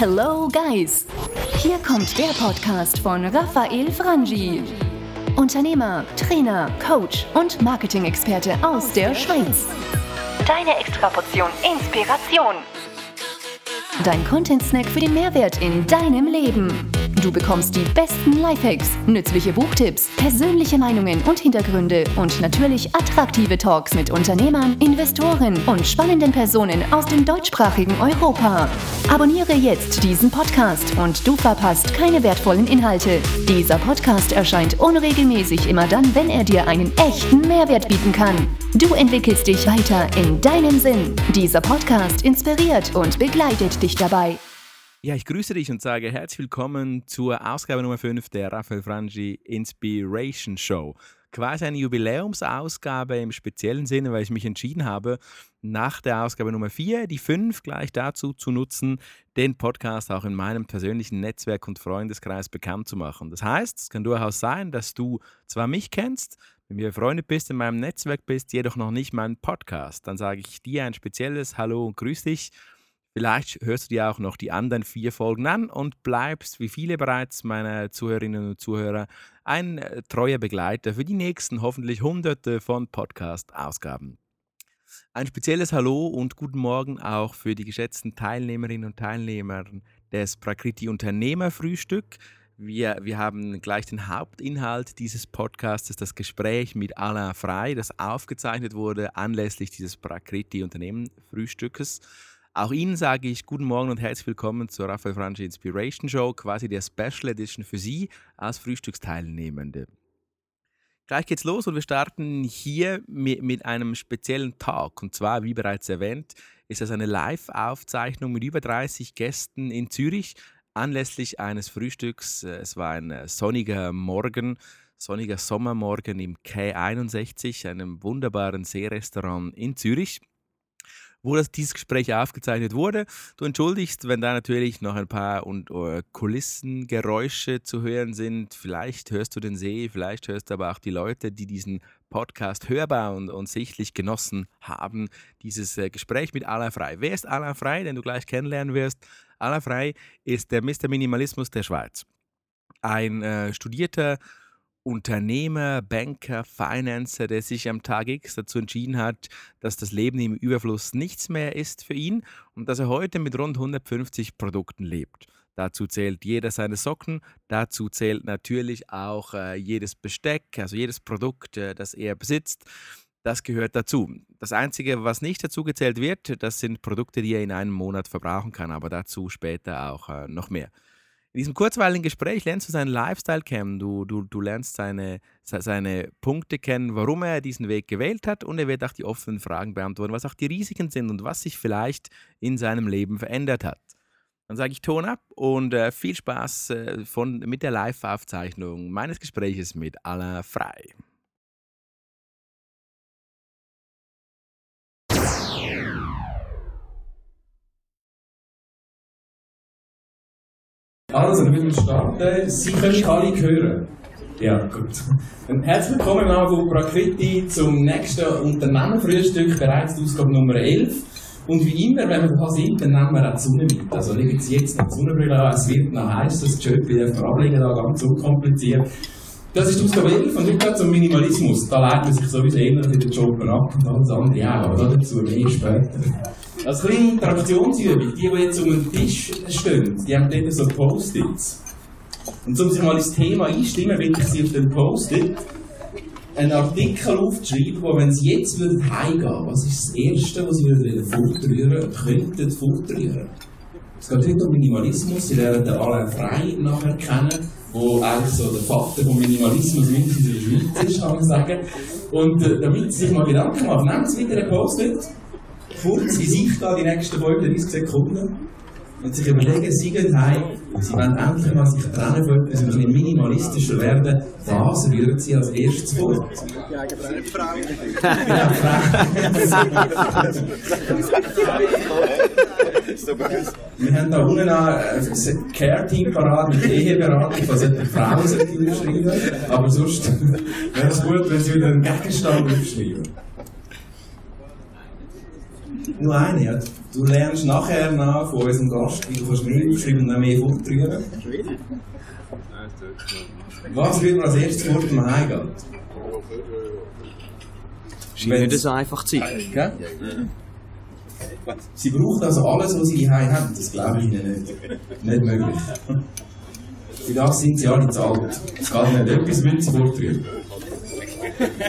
Hello Guys! Hier kommt der Podcast von Raphael Frangi. Unternehmer, Trainer, Coach und Marketing-Experte aus der Schweiz. Deine Extraportion Inspiration. Dein Content-Snack für den Mehrwert in deinem Leben. Du bekommst die besten Lifehacks, nützliche Buchtipps, persönliche Meinungen und Hintergründe und natürlich attraktive Talks mit Unternehmern, Investoren und spannenden Personen aus dem deutschsprachigen Europa. Abonniere jetzt diesen Podcast und du verpasst keine wertvollen Inhalte. Dieser Podcast erscheint unregelmäßig immer dann, wenn er dir einen echten Mehrwert bieten kann. Du entwickelst dich weiter in deinem Sinn. Dieser Podcast inspiriert und begleitet dich dabei. Ja, ich grüße dich und sage herzlich willkommen zur Ausgabe Nummer 5 der Raphael Frangi Inspiration Show. Quasi eine Jubiläumsausgabe im speziellen Sinne, weil ich mich entschieden habe, nach der Ausgabe Nummer 4 die 5 gleich dazu zu nutzen, den Podcast auch in meinem persönlichen Netzwerk und Freundeskreis bekannt zu machen. Das heißt, es kann durchaus sein, dass du zwar mich kennst, mit mir befreundet bist, in meinem Netzwerk bist, jedoch noch nicht meinen Podcast. Dann sage ich dir ein spezielles Hallo und grüß dich Vielleicht hörst du dir auch noch die anderen vier Folgen an und bleibst, wie viele bereits meiner Zuhörerinnen und Zuhörer, ein äh, treuer Begleiter für die nächsten hoffentlich hunderte von Podcast-Ausgaben. Ein spezielles Hallo und guten Morgen auch für die geschätzten Teilnehmerinnen und Teilnehmer des Prakriti Unternehmerfrühstück. Wir, wir haben gleich den Hauptinhalt dieses Podcasts, das Gespräch mit Alain Frei, das aufgezeichnet wurde anlässlich dieses Prakriti Unternehmerfrühstückes. Auch Ihnen sage ich guten Morgen und herzlich willkommen zur Raphael Franchi Inspiration Show, quasi der Special Edition für Sie als Frühstücksteilnehmende. Gleich geht's los und wir starten hier mit, mit einem speziellen Talk. Und zwar, wie bereits erwähnt, ist das eine Live-Aufzeichnung mit über 30 Gästen in Zürich anlässlich eines Frühstücks. Es war ein äh, sonniger Morgen, sonniger Sommermorgen im K61, einem wunderbaren Seerestaurant in Zürich wo das, dieses Gespräch aufgezeichnet wurde. Du entschuldigst, wenn da natürlich noch ein paar und, uh, Kulissengeräusche zu hören sind. Vielleicht hörst du den See, vielleicht hörst du aber auch die Leute, die diesen Podcast hörbar und, und sichtlich genossen haben. Dieses äh, Gespräch mit Alain Frei. Wer ist Alain Frei, den du gleich kennenlernen wirst? Alain Frei ist der Mr. Minimalismus der Schweiz. Ein äh, studierter Unternehmer, Banker, Financer, der sich am Tag X dazu entschieden hat, dass das Leben im Überfluss nichts mehr ist für ihn und dass er heute mit rund 150 Produkten lebt. Dazu zählt jeder seine Socken, dazu zählt natürlich auch äh, jedes Besteck, also jedes Produkt, äh, das er besitzt. Das gehört dazu. Das Einzige, was nicht dazu gezählt wird, das sind Produkte, die er in einem Monat verbrauchen kann, aber dazu später auch äh, noch mehr. In diesem kurzweiligen Gespräch lernst du seinen Lifestyle kennen, du, du, du lernst seine, seine Punkte kennen, warum er diesen Weg gewählt hat und er wird auch die offenen Fragen beantworten, was auch die Risiken sind und was sich vielleicht in seinem Leben verändert hat. Dann sage ich Ton ab und äh, viel Spaß äh, von, mit der Live-Aufzeichnung meines Gespräches mit Alain Frei. Also, würden wir starten. Sie können alle hören. Ja, gut. Und herzlich willkommen im Namen von Prakriti zum nächsten Unternehmerfrühstück, bereits die Ausgabe Nummer 11. Und wie immer, wenn wir da sind, dann nehmen wir auch die Sonne mit. Also legen Sie jetzt noch die Sonnenbrille an, es wird noch heiß, das Job wieder ablegen, da ganz unkompliziert. Das ist die Ausgabe 11 und heute zum Minimalismus. Da leitet man sich sowieso ähnlich in den Job ab und alles andere auch, aber dazu mehr später. Als kleine Interaktionsübung, die, die jetzt um den Tisch stehen, die haben dort so Post-its. Und um sich mal ins Thema einstimmen, will ich sie auf den Post-it einen Artikel aufzuschreiben, wo, wenn sie jetzt würden heimgehen, was ist das Erste, was sie würden fortrühren, könnten fortrühren? Es geht heute um Minimalismus, sie lernen den Alain Frei nachher kennen, wo eigentlich so der Vater vom Minimalismus mindestens in der Schweiz ist, kann man sagen. Und äh, damit sie sich mal Gedanken machen, nehmen sie wieder einen Post-it, kurz in sich da die nächsten 35 Sekunden und sich überlegen, sie gehen heim, sie wollen endlich mal sich trennen von etwas, ein bisschen minimalistischer werden. Was rühren sie als erstes vor? Ja, Frau. Ja, Frau. Wir haben da unten ein Care-Team parat mit Eheberatung, was etwa Frauen aufschreiben aber sonst wäre es gut, wenn sie wieder einen Gegenstand aufschreiben. Nur eine, ja. Du lernst nachher nach von unserem Gast, wie du kannst mehr aufschreiben und dann mehr fortrühren. Was wird man als erstes vor dem Heimgehen? Scheint nicht so einfach zu sein. Sie brauchen also alles, was sie daheim haben. Das glaube ich ihnen nicht. Nicht möglich. Für das sind sie alle zu alt. Es geht nicht. Etwas sie fortrühren.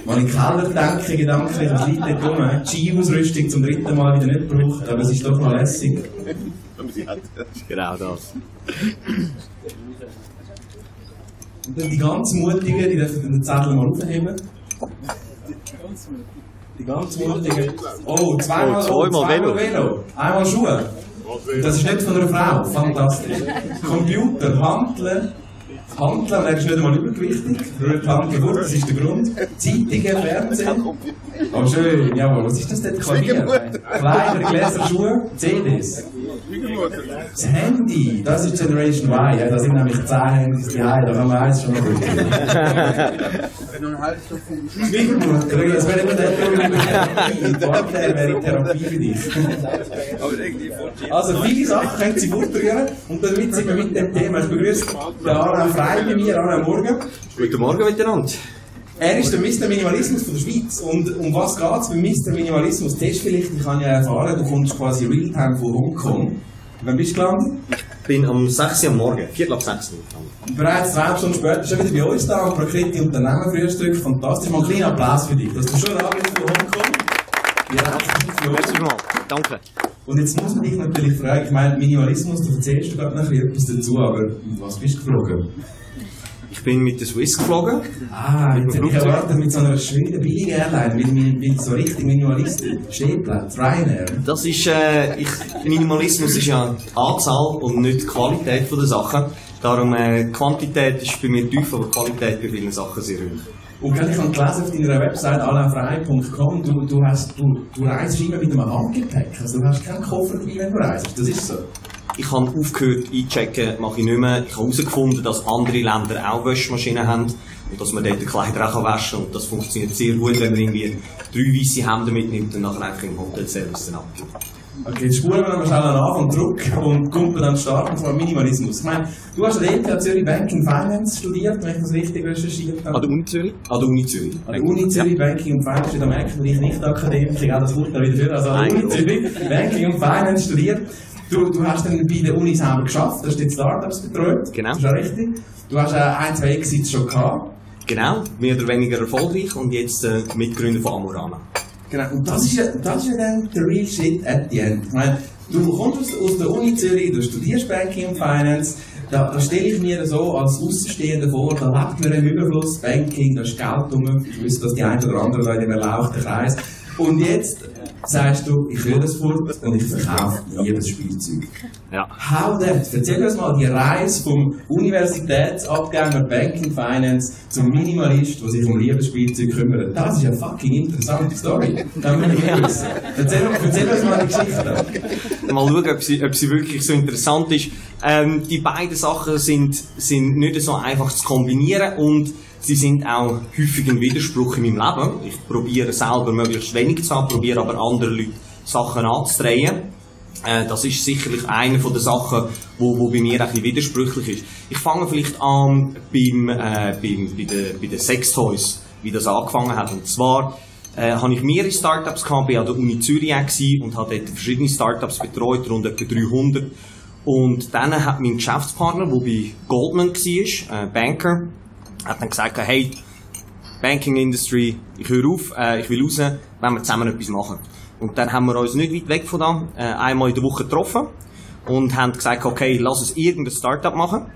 Wenn ich Keller denke, gedanklich, was liegt dort rum? Die Ski-Ausrüstung zum dritten Mal wieder nicht gebraucht, aber es ist doch noch lässig. Genau das. Und dann die ganz Mutigen, die dürfen den Zettel mal aufheben. Die ganz Mutigen. Oh, zweimal, Oh, zweimal Velo. Velo. Einmal Schuhe. Das ist nicht von einer Frau. Fantastisch. Computer, Handeln. Handeln, er ist nicht einmal übergewichtig. Rührt Handeln fort, das ist der Grund. Zeitungen, Fernsehen. Oh, schön, jawohl. Was ist das denn? Klavier? Kleider, Gläser, Schuhe, CDs. Das Handy, das ist Generation Y. Ja, da sind nämlich 10 Handys die da kann man eins schon noch gut. Schwiegermutter, das wäre immer der Therapie. Warte, wäre Therapie für dich. Also viele Sachen können Sie fortrühren und damit sind wir mit dem Thema. Ich begrüße den Anna Frei bei mir, Anna Morgen. Guten Morgen miteinander. Er ist der Mr. Minimalismus von der Schweiz. Und um was geht es beim Mr. Minimalismus? Test vielleicht, ich kann ja erfahren, du kommst quasi Realtime von Hongkong. Wann bist du gelandet? Ich bin am 6 Uhr am Morgen, Viertel ab 6 Uhr. Bereits zwei Stunden später schon wieder bei uns da am Prakritti Unternehmen Frühstück. Fantastisch. Mal einen kleinen Applaus für dich, dass du schon da bist von Hongkong. Ja, herzlichen vielmals. Danke. Und jetzt muss man dich natürlich fragen, ich meine, Minimalismus, du erzählst du gerade noch etwas dazu, aber mit was bist du geflogen? Ich bin mit der Swiss geflogen. Ah, Mit ich erwartet mit so einer schönen billigen Airline, mit, mit, mit so richtig Minimalistisch. Stehplatz, Ryanair. Das ist, äh, ich, Minimalismus ist ja die Anzahl und nicht die Qualität der Sachen. Darum, äh, Quantität ist bei mir tief, aber Qualität bei vielen Sachen sehr hoch. Und ich habe gelesen auf deiner Website alainfrei.com, du, du, hast, du, du reist immer mit einem Handgepäck. Also du hast keinen Koffer dabei, wenn du reist. Das ist so. Ich habe aufgehört einchecken, mache ich nicht mehr. Ich habe herausgefunden, dass andere Länder auch Waschmaschinen haben und dass man dort die Kleider auch waschen kann. Und das funktioniert sehr gut, wenn man irgendwie drei weiße Hemden mitnimmt und nachher einfach im Hotelservice abgibt. Okay, spulen wir nochmal schnell an und zurück und kommen dann starten von Minimalismus. Ich meine, du hast an der ETH Zürich Banking Finance studiert, wenn ich das richtig recherchiert habe. An der Uni Zürich? An der Uni Zürich. An der Uni Zürich Banking und Finance, da merkt man, ich nicht Akademiker, auch das kommt dann wieder für. Also an der. Uni Zürich Banking und Finance studiert. Du, du hast dann bei der Uni selber geschafft, hast die Startups betreut. Genau. Das ist ja richtig. Du hast äh, ein, zwei Exits schon gehabt. Genau, mehr oder weniger erfolgreich und jetzt äh, Mitgründer von Amorana. Genau, und das ist ja, das ist ja dann der real shit at the end. Ich meine, du kommst aus, aus der Uni Zürich, du studierst Banking und Finance, da, da stelle ich mir so als Außenstehender vor, da lebt man im Überfluss, Banking, da ist Geld rum, ich wüsste, dass die ein oder andere da in einem erlauchten Kreis. Und jetzt sagst du, ich will das fort und ich verkaufe jedes Spielzeug. Ja. How that? Erzähl uns mal die Reise vom Universitätsabgänger Banking Finance zum Minimalist, der sich um Liebesspielzeug kümmert. Das ist eine fucking interessante Story. Das will ich wissen. Erzähl, erzähl uns mal die Geschichte. Mal schauen, ob sie, ob sie wirklich so interessant ist. Ähm, die beiden Sachen sind, sind nicht so einfach zu kombinieren und sie sind auch häufig ein Widerspruch in meinem Leben. Ich probiere selber möglichst wenig zu haben, probiere aber andere Leute Sachen anzudrehen. Äh, das ist sicherlich eine von den Sachen, wo, wo bei mir ein widersprüchlich ist. Ich fange vielleicht an beim, äh, beim, bei den, bei den Sextoys, wie das angefangen hat. Und zwar äh, habe ich mehrere Startups gehabt, bin an der Uni Zürich und habe dort verschiedene Startups betreut, rund etwa 300. Und dann hat mein Geschäftspartner, der bei Goldman war, äh, Banker, hat dann gesagt, hey, Banking Industry, ich höre auf, äh, ich will raus, wenn wir zusammen etwas machen. Und dann haben wir uns nicht weit weg von da, äh, einmal in der Woche getroffen und haben gesagt, okay, lass uns irgendein Startup machen.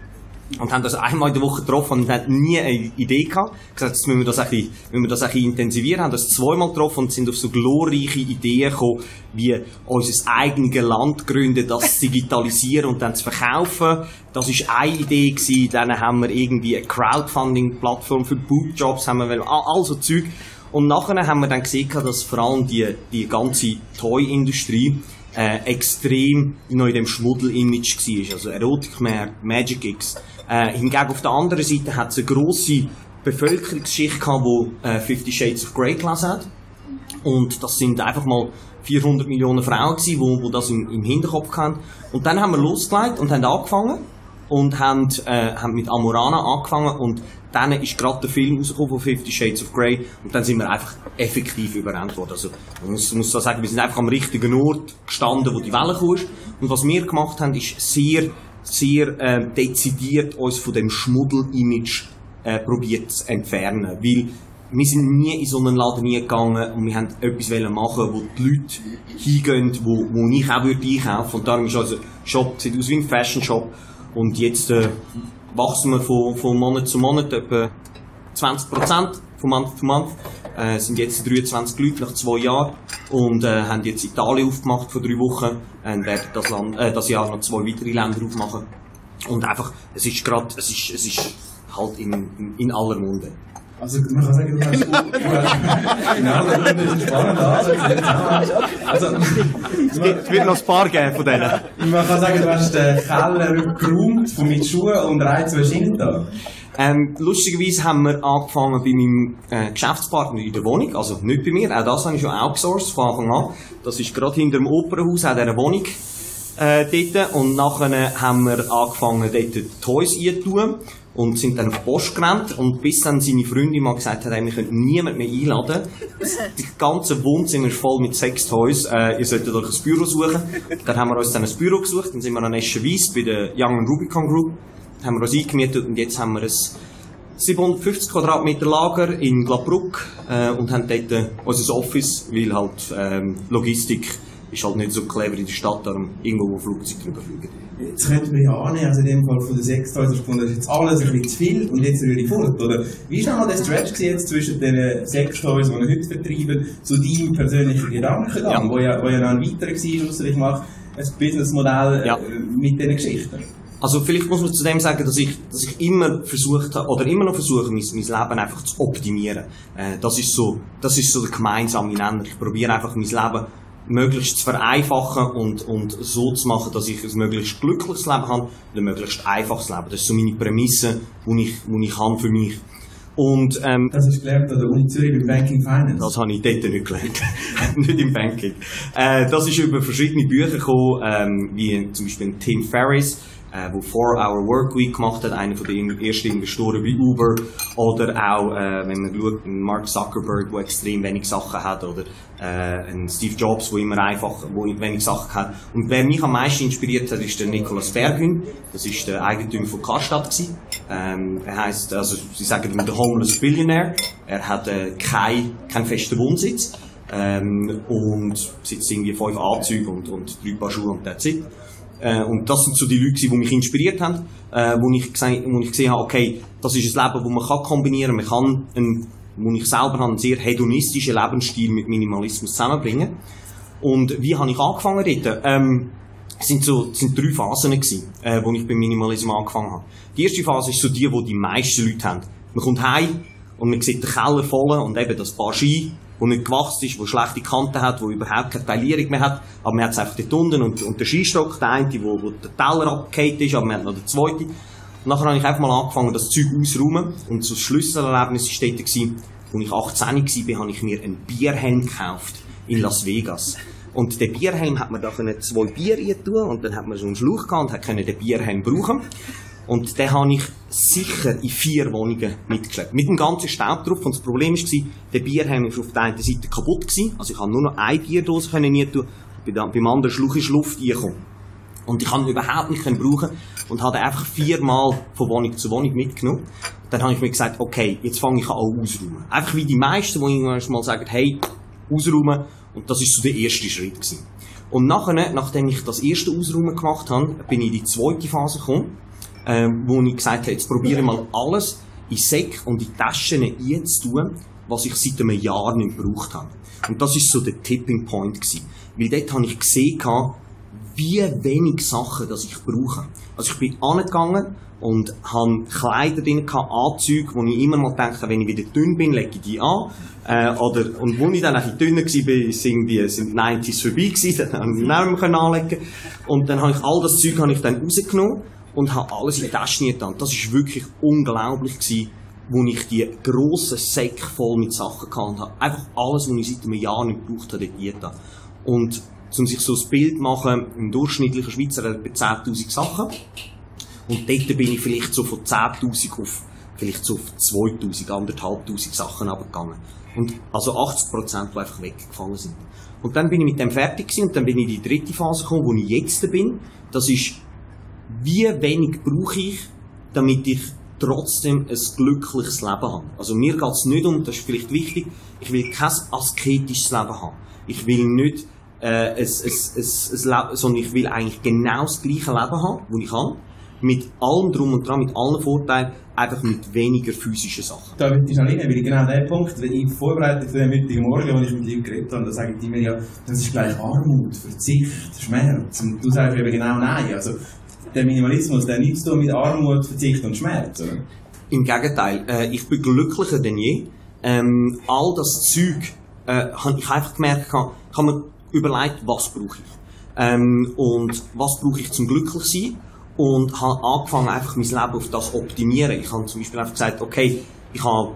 Und haben das einmal in der Woche getroffen und hatten nie eine Idee gehabt. Gesagt, jetzt müssen wir das ein bisschen, müssen wir das ein bisschen intensivieren. Haben das zweimal getroffen und sind auf so glorreiche Ideen gekommen, wie unser eigenes Land gründen, das digitalisieren und dann zu verkaufen. Das ist eine Idee gewesen. Dann haben wir irgendwie eine Crowdfunding-Plattform für Bootjobs, haben wir, wollen, all, all so Zeug. Und nachher haben wir dann gesehen, dass vor allem die, die ganze Toy-Industrie äh, extrem noch in dem Schmuddel-Image war. Also Erotikmarkt, Magic X. Äh, hingegen auf der anderen Seite hat es eine grosse Bevölkerungsschicht gehabt, die äh, Fifty Shades of Grey gelesen hat. Und das sind einfach mal 400 Millionen Frauen gewesen, wo, wo das im, im Hinterkopf hatten. Und dann haben wir losgelegt und haben angefangen und haben, äh, haben mit Amorana angefangen und dann ist gerade der Film rausgekommen von Fifty Shades of Grey und dann sind wir einfach effektiv überrannt worden. Also, man muss, muss so sagen, wir sind einfach am richtigen Ort gestanden, wo die Welle kam. Und was wir gemacht haben, ist sehr, sehr äh, dezidiert uns von dem Schmuddel-Image äh, probiert zu entfernen. Weil wir sind nie in so einen Laden gegangen und wir haben etwas machen wo die Leute hingehen, wo, wo ich auch würde einkaufen. Und darum ist also Shop, sieht aus wie ein Fashion Shop. Und jetzt äh, wachsen wir von, von Monat zu Monat etwa 20 Prozent von Month zu Month. Äh, sind jetzt 23 Leute nach zwei Jahren und äh, haben jetzt Italien aufgemacht vor drei Wochen und werden das, Land, äh, das Jahr noch zwei weitere Länder aufmachen. Und einfach, es ist gerade, es ist, es ist halt in, in, in aller Munde. Also man kann sagen, du hast genau, ist spannend Also, es wird noch ein paar geben von denen. Man kann sagen, du hast den Keller geräumt mit Schuhen und Reiz zwei da. Ähm, lustigerweise haben wir angefangen bei meinem äh, Geschäftspartner in der Wohnung, also nicht bei mir, auch das habe ich schon outgesourced von Anfang an. Das ist gerade hinter dem Opernhaus, auch dieser Wohnung äh, dort. Und nachher haben wir angefangen, dort Toys einzutun und sind dann auf die Post gerannt und bis dann seine Freundin mal gesagt hat, wir können niemand mehr einladen. Das ganze Wohnzimmer ist voll mit Sextoys, äh, ihr solltet euch ein Büro suchen. Dann haben wir uns dann ein Büro gesucht, dann sind wir an Eschenwies bei der Young Rubicon Group, haben wir uns eingemietet und jetzt haben wir ein 750 Quadratmeter Lager in Glabruck äh, und haben dort unser Office, weil halt ähm, Logistik ist halt nicht so clever in der Stadt, darum irgendwo wo Flugzeuge drüber fliegen. Jetzt könnte man ja annehmen, also in dem Fall von den sechs Tagen, das ist jetzt alles ein bisschen zu viel und jetzt rühre ich fort, oder? Wie war der Stretch jetzt zwischen den sechs Tagen, die wir heute vertreiben, zu deinem persönlichen Gedanken, ja. wo, ja, wo ja noch ein weiterer war, ausser ich mache ein Businessmodell ja. Äh, mit diesen Geschichten? Also vielleicht muss man zu dem sagen, dass ich, dass ich immer versucht habe, oder immer noch versuche, mein, mein Leben einfach zu optimieren. Äh, das ist so, das ist so der gemeinsame Nenner. Ich probiere einfach mein Leben möglichst zu vereinfachen und, und so zu machen, dass ich ein möglichst glückliches Leben habe und ein möglichst einfaches Leben. Das ist so meine Prämisse, die ich, die ich habe für mich. Und, ähm, das hast du gelernt an der Uni Zürich im Banking Finance? Das habe ich dort nicht gelernt. nicht im Banking. Äh, das ist über verschiedene Bücher gekommen, ähm, wie zum Beispiel Tim Ferriss, äh, wo 4-Hour Workweek gemacht hat, einer von den ersten Investoren wie Uber, oder auch, äh, wenn man schaut, Mark Zuckerberg, der extrem wenig Sachen hat, oder äh, ein Steve Jobs, wo immer einfach, wo wenig Sachen hat. Und wer mich am meisten inspiriert hat, ist der Nicolas Bergün. Das ist der Eigentümer von Karstadt gewesen. Ähm, er heißt, also sie sagen ihm der Homeless Billionaire. Er hat äh, keinen kein festen Wohnsitz. Ähm, und sitzt irgendwie fünf Anzüge und, und drei Paar Schuhe und that's it. Äh, und das sind so die Leute, die mich inspiriert haben, äh, wo, ich gesehen, wo ich gesehen habe, okay, das ist ein Leben, das man kann kombinieren kann. Man kann, einen, wo ich selber habe, einen sehr hedonistischen Lebensstil mit Minimalismus zusammenbringen. Und wie habe ich angefangen dort? Ähm, es sind so, es sind drei Phasen gewesen, äh, wo ich beim Minimalismus angefangen habe. Die erste Phase ist so die, wo die meisten Leute haben. Man kommt heim und man sieht den Keller voll und eben das Paar Ski wo nicht gewachsen ist, wo schlechte Kanten hat, wo überhaupt keine Teilierung mehr hat, aber man hat es einfach dort unten und, und der Skistock, der eine, wo, wo der Teller abgekehrt ist, aber man hat noch den zweiten. Und nachher habe ich einfach mal angefangen, das Zeug auszuräumen und so das Schlüsselerlebnis war dort, als ich 18 war, habe ich mir einen Bierhelm gekauft in Las Vegas. Und den Bierhelm hat man da zwei Bier tun und dann hat man so einen Schlauch gehabt und konnte den Bierhelm brauchen. Und den habe ich sicher in vier Wohnungen mitgeschleppt. Mit dem ganzen Staub drauf. Und das Problem war, der Bierhelm war auf der einen Seite kaputt gewesen. Also ich konnte nur noch eine Bierdose nie tun. Beim anderen Schluch ist Luft reingekommen. Und ich konnte ihn überhaupt nicht brauchen. Und habe einfach viermal von Wohnung zu Wohnung mitgenommen. Dann habe ich mir gesagt, okay, jetzt fange ich an auszuräumen. Einfach wie die meisten, die irgendwann mal sagen, hey, ausräumen. Und das ist so der erste Schritt gewesen. Und nachher, nachdem ich das erste Ausräumen gemacht habe, bin ich in die zweite Phase gekommen ähm, wo ich gesagt habe, jetzt probiere ich mal alles in Säcke und in Taschen einzutun, was ich seit einem Jahr nicht gebraucht habe. Und das ist so der Tipping Point gewesen. Weil dort habe ich gesehen, wie wenig Sachen, das ich brauche. Also ich bin angegangen und habe Kleider drin gehabt, Anzüge, wo ich immer mal denke, wenn ich wieder dünn bin, lege ich die an. Äh, oder, und wo ich dann ein bisschen dünner war, sind die, sind die 90s vorbei gewesen, dann habe ich die nicht anlegen Und dann habe ich all das Zeug habe ich dann rausgenommen und habe alles in die Tasche getan. Das war wirklich unglaublich gewesen, wo ich die grossen Säcke voll mit Sachen und habe einfach alles, was ich seit einem Jahr nicht gebraucht habe, dort. Und um sich so ein Bild zu machen, ein durchschnittlicher Schweizer etwa 10'000 Sachen. Und dort bin ich vielleicht so von 10'000 auf vielleicht so auf 2'000, 1'500 Sachen abgegangen. Und also 80 Prozent, die einfach weggefangen sind. Und dann bin ich mit dem fertig gewesen und dann bin ich in die dritte Phase gekommen, wo ich jetzt bin. Das ist, wie wenig brauche ich, damit ich trotzdem ein glückliches Leben habe. Also mir geht es nicht um, das ist vielleicht wichtig, ich will kein asketisches Leben haben. Ich will nicht äh, ein, ein, ein, ein sondern ich will eigentlich genau das gleiche Leben haben, das ich habe. Mit allem drum und dran, mit allen Vorteilen, einfach mit weniger physischen Sachen. Da ich noch rein, weil genau der Punkt, wenn ich vorbereitet für den heutigen Morgen, wo ich mit Leuten geredet habe, da sagen die mir ja, das ist gleich Armut, Verzicht, Schmerz. Und du sagst eben genau nein. Also, der Minimalismus, der nichts tun mit Armut, Verzicht und Schmerz, oder? Im Gegenteil, äh, ich bin glücklicher denn je. Ähm, all das Zeug, äh, habe ich einfach gemerkt, ich habe mir überlegt, was brauche ich. Ähm, und was brauche ich zum glücklich sein? Und habe angefangen, einfach mein Leben auf das optimieren. Ich habe zum Beispiel einfach gesagt, okay, ich, habe,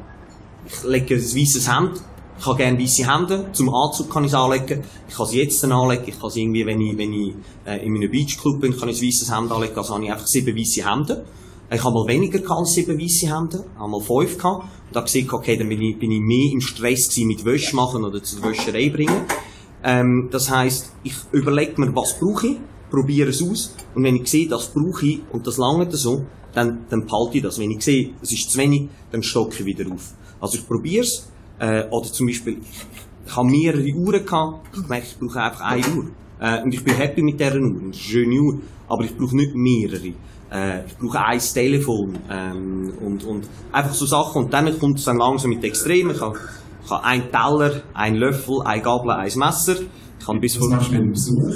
ich lege ein weißes Hemd, ich habe gerne weiße Hemden, zum Anzug kann ich es anlegen, ich kann sie jetzt anlegen, ich kann sie irgendwie, wenn ich, wenn ich äh, in einem Beachclub bin, kann ich ein weißes Hemd anlegen, also habe ich einfach sieben weiße Hemden. Ich habe mal weniger als sieben weiße Hemden, habe mal fünf gehabt, und da gesehen, okay, dann bin ich, bin ich mehr im Stress mit Wäsche machen oder zur Wäscherei bringen. Ähm, das heisst, ich überlege mir, was brauche ich, probiere es aus, und wenn ich sehe, das brauche ich, und das lange so, dann, dann behalte ich das. Wenn ich sehe, es ist zu wenig, dann stocke ich wieder auf. Also ich probiere es, äh, oder zum Beispiel, ich, ich habe mehrere Uhren gehabt, ich merke, ich brauche einfach eine Uhr. Äh, und ich bin happy mit dieser Uhr, eine schöne Uhr, aber ich brauche nicht mehrere. Äh, ich brauche ein Telefon ähm, und, und einfach so Sachen. Und dann kommt es dann langsam mit Extremen. Ich habe, ich habe einen Teller, einen Löffel, ein Gabel, ein Messer. Ich habe bis Besuch?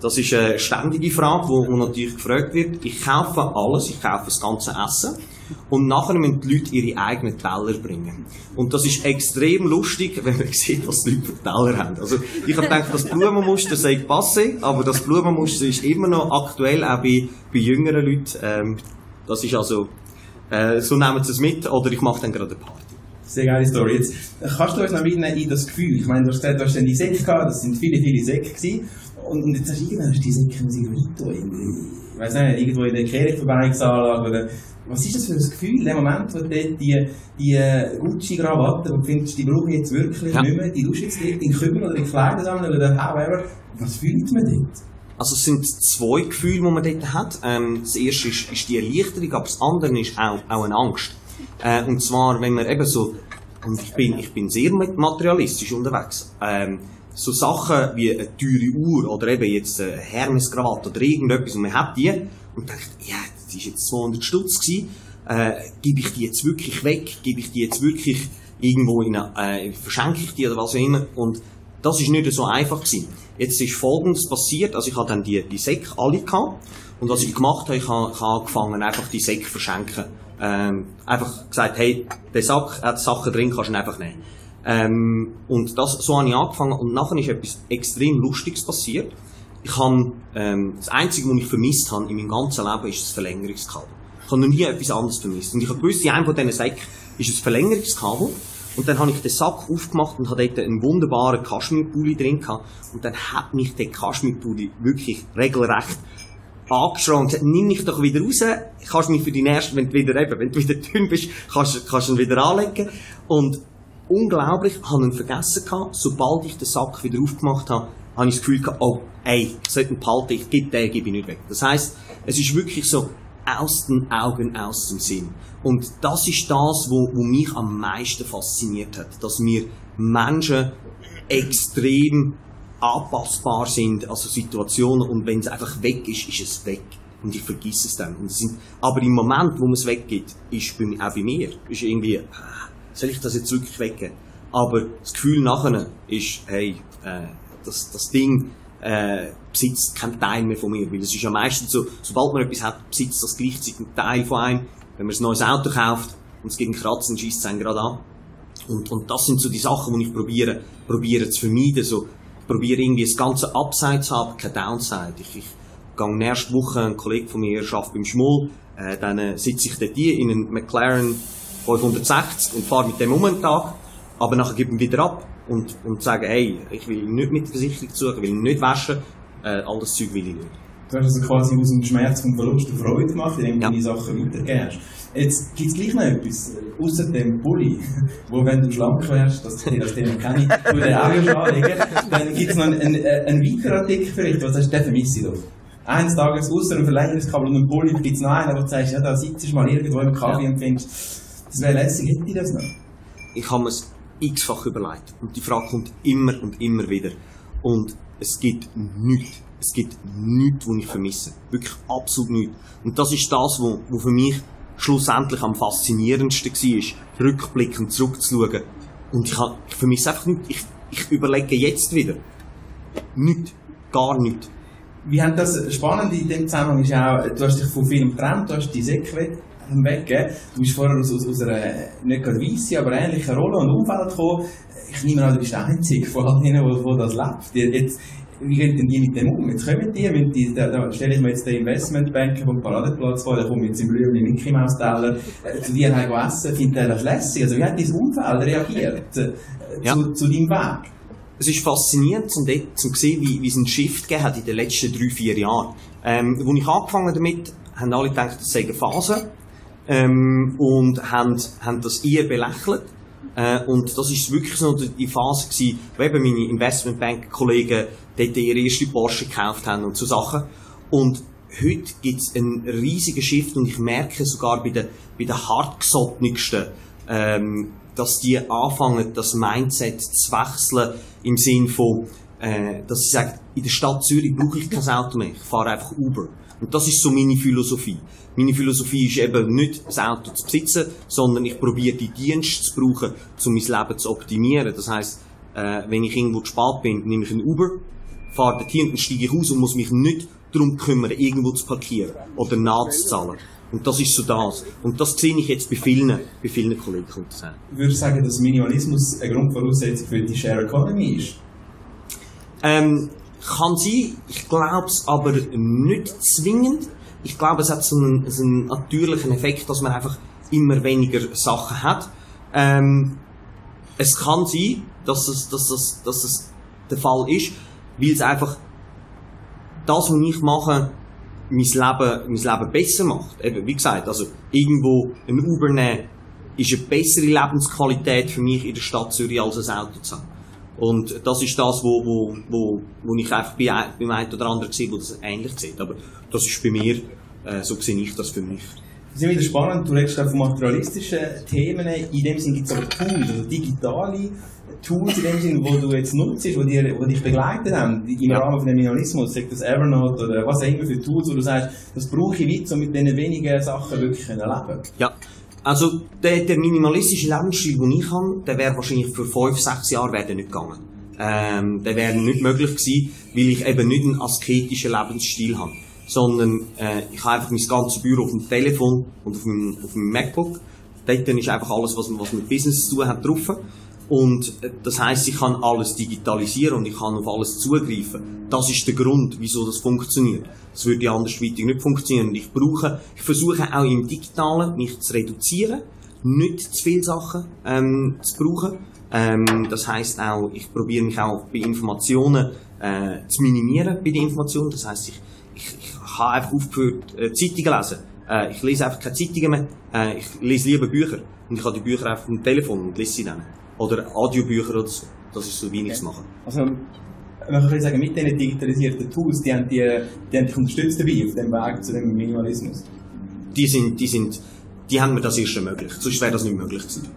das ist eine ständige Frage, wo, wo natürlich gefragt wird. Ich kaufe alles, ich kaufe das ganze Essen. Und nachher müssen die Leute ihre eigenen Teller bringen. Und das ist extrem lustig, wenn man sieht, was die Leute für Teller haben. Also, ich habe gedacht, das Blumenmuster sei passé, aber das Blumenmuster ist immer noch aktuell, auch bei, bei jüngeren Leuten. Ähm, das ist also, äh, so nehmen sie es mit, oder ich mache dann gerade eine Party. Sehr geile Story. Jetzt, kannst du uns noch mitnehmen in das Gefühl? Ich meine, du hast du hast dann die Säcke gehabt, das sind viele, viele Säcke gewesen. Und, jetzt hast du irgendwann hast du die Säcke im Sigurito, ich weiß nicht, irgendwo in der Kirchenverbandigungsanlage oder, was ist das für ein Gefühl, der Moment, wo du dort die, die Gucci-Krawatte, wo du findest, die brauche ich jetzt wirklich Ja. nicht mehr, die tust jetzt in Kümmel oder in Kleider sammeln oder however. Was fühlt man dort? Also es sind zwei Gefühle, die man dort hat. Ähm, das erste ist, ist die Erleichterung, aber das andere ist auch, auch eine Angst. Äh, und zwar, wenn man eben so, und ich bin, ich bin sehr materialistisch unterwegs, ähm, so Sachen wie eine teure Uhr oder eben jetzt eine Hermeskrawatte oder irgendetwas und man hat die und denkt, ja, das ist jetzt 200 Stutz gewesen, äh, gebe ich die jetzt wirklich weg, gebe ich die jetzt wirklich irgendwo in eine, äh, verschenke ich die oder was auch immer und das ist nicht so einfach gewesen. Jetzt ist Folgendes passiert, also ich hatte dann die, die Säcke alle gehabt und was ich gemacht habe, ich habe, ich habe angefangen einfach die Säcke verschenken. Ähm, einfach gesagt, hey, der Sack hat Sachen drin, kannst du ihn einfach nehmen. Ähm, und das, so habe ich angefangen und nachher ist etwas extrem Lustiges passiert. Ich habe, ähm, das Einzige, was ich vermisst habe in meinem ganzen Leben, ist das Verlängerungskabel. Ich habe noch nie etwas anderes vermisst. Und ich habe gewusst, in einem von diesen Säcken ist ein Verlängerungskabel. Und dann habe ich den Sack aufgemacht und habe dort einen wunderbaren Kaschmirpulli drin gehabt. Und dann hat mich der Kaschmirpulli wirklich regelrecht angeschrien und gesagt, nimm mich doch wieder raus, kannst mich für die nächste, wenn du wieder eben, wenn du wieder dünn bist, kannst, kannst du ihn wieder anlegen. Und unglaublich, ich habe ihn vergessen gehabt, sobald ich den Sack wieder aufgemacht habe, habe ich das Gefühl gehabt, oh, ey, sollte ihn behalten, ich gebe den, gebe ich nicht weg. Das heisst, es ist wirklich so, aus den Augen, aus dem Sinn. Und das ist das, wo, wo mich am meisten fasziniert hat, dass wir Menschen extrem anpassbar sind, also Situationen, und wenn es einfach weg ist, ist es weg. Und ich vergesse es dann. Und es sind, aber im Moment, wo man es weggeht, ist bei, auch bei mir, ist irgendwie, soll ich das jetzt wirklich weggeben? Aber das Gefühl nachher ist, hey, äh, das, das Ding äh, besitzt keinen Teil mehr von mir. Weil es ist ja meistens so, sobald man etwas hat, besitzt das gleichzeitig einen Teil von einem. Wenn man ein neues Auto kauft und es einen Kratzen, schießt es einen gerade an. Und, und das sind so die Sachen, die ich probiere, probiere zu vermeiden. So, ich probiere irgendwie das ganze Upside zu haben, keine Downside. Ich, ich gehe nächste Woche, ein Kollege von mir arbeitet beim Schmoll, äh, dann äh, sitze ich dort in einen McLaren 560 und fahre mit dem um einen Tag, aber nachher gebe ich ihn wieder ab und, und sagen, hey, ich will nicht mit der Versicherung suchen, will nicht waschen, äh, all das Zeug will ich nicht. Du hast also quasi aus dem Schmerz vom Verlust eine Freude gemacht, indem du Ja. deine Sachen weitergegeben hast. Jetzt gibt es gleich noch etwas, äh, außer dem Pulli, wo wenn du schlank wärst, das, das Thema kenne ich, du den auch schon anlegen, dann gibt es noch einen, einen, einen weiteren Artikel vielleicht, wo du sagst, den vermisse ich doch. Eines Tages außer einem Verlängerungskabel und einem Pulli gibt es noch einen, wo du sagst, ja, da sitzt du mal irgendwo im Kaffee und findest, das wäre lässig, hätte ich das noch? ich habe mir es x-fach überlegt. Und die Frage kommt immer und immer wieder. Und es gibt nichts. Es gibt nichts, was ich vermisse. Wirklich absolut nichts. Und das ist das, was für mich schlussendlich am faszinierendsten war, rückblickend zurückzuschauen. Und ich, hab, ich vermisse einfach nichts. Ich, ich überlege jetzt wieder. Nichts. Gar nichts. Wie haben das Spannende in dem Zusammenhang ist auch, du hast dich von Film getrennt, du hast die Säcke weg, weggegeben. Du bist vorher aus, aus, aus einer, nicht gerade weisse, aber ähnlichen Rolle und Umfeld gekommen. Ich nehme an, du bist der Einzige von all denen, wo, wo das lebt. Jetzt, wie gehen denn die mit dem um? Jetzt kommen die, wenn die da, da stelle ich mir jetzt den Investmentbanker vom Paradeplatz vor, der kommt mit seinem blühenden Mickey Mouse Teller, äh, zu dir heim essen, findet er das lässig? Also wie hat dein Umfeld reagiert äh, Ja. zu, zu deinem Weg? Es ist faszinierend, zum, zum sehen, wie, wie es einen Shift gegeben hat in den letzten drei, vier Jahren. Ähm, als ich angefangen damit, haben alle gedacht, das sei eine Phase. Ähm, und haben, haben das eher belächelt. Äh, und das ist wirklich so die Phase gewesen, wo eben meine Investmentbank-Kollegen dort ihre erste Porsche gekauft haben und so Sachen. Und heute gibt es einen riesigen Shift und ich merke sogar bei den, bei den hartgesottensten, ähm, dass die anfangen, das Mindset zu wechseln im Sinn von, äh, dass sie sagen, in der Stadt Zürich brauche ich kein Auto mehr, ich fahre einfach Uber. Und das ist so meine Philosophie. Meine Philosophie ist eben nicht, das Auto zu besitzen, sondern ich probiere die Dienste zu brauchen, um mein Leben zu optimieren. Das heisst, äh, wenn ich irgendwo zu spät bin, nehme ich einen Uber, fahre dorthin, dann steige ich aus und muss mich nicht darum kümmern, irgendwo zu parkieren oder nachzuzahlen. Und das ist so das. Und das sehe ich jetzt bei vielen, bei vielen Kollegen. Würdest du sagen, dass Minimalismus eine Grundvoraussetzung für die Share Economy ist? Ähm, kann sein, ich glaube es aber nicht zwingend. Ich glaube, es hat so einen, so einen natürlichen Effekt, dass man einfach immer weniger Sachen hat. Ähm, es kann sein, dass es, dass es, dass es der Fall ist, weil es einfach das, was ich mache, mein Leben, mein Leben besser macht. Eben, wie gesagt, also irgendwo ein Uber nehmen, ist eine bessere Lebensqualität für mich in der Stadt Zürich als ein Auto zu haben. Und das ist das, wo, wo, wo, wo ich einfach bei, beim einen oder anderen sehe, wo das ähnlich sieht. Aber das ist bei mir, äh, so sehe ich das für mich. Das ist wieder spannend, du redest von materialistischen Themen, in dem Sinne gibt es aber Tools, also digitale Tools in dem Sinne, die du jetzt nutzt, die, dir, die dich begleitet haben, im Ja. Rahmen von dem Minimalismus, sagt das Evernote oder was auch immer für Tools, wo du sagst, das brauche ich weit, um mit diesen wenigen Sachen wirklich zu leben. Ja. Also, der, der minimalistische Lebensstil, den ich habe, der wäre wahrscheinlich für fünf, sechs Jahre nicht gegangen. Ähm, der wäre nicht möglich gewesen, weil ich eben nicht einen asketischen Lebensstil habe. Sondern, äh, ich habe einfach mein ganzes Büro auf dem Telefon und auf meinem, auf meinem MacBook. Dort ist einfach alles, was, was mit Business zu tun hat, drauf. Und das heißt, ich kann alles digitalisieren und ich kann auf alles zugreifen. Das ist der Grund, wieso das funktioniert. Es würde andersweitig nicht funktionieren. Ich brauche, ich versuche auch im Digitalen mich zu reduzieren, nicht zu viele Sachen ähm, zu brauchen. Ähm, das heißt auch, ich probiere mich auch bei Informationen äh, zu minimieren bei den Informationen. Das heißt, ich, ich, ich habe einfach aufgehört, äh, Zeitungen lesen. Äh, ich lese einfach keine Zeitungen mehr. Äh, ich lese lieber Bücher. Und ich habe die Bücher einfach dem Telefon und lese sie dann. Oder Audiobücher oder so. Das ist so, wie ich es mache. Also, man kann sagen, mit diesen digitalisierten Tools, die haben, die, die haben dich unterstützt dabei, auf dem Weg zu dem Minimalismus. Die sind, die sind, die haben mir das erst ermöglicht. Sonst wäre das nicht möglich gewesen.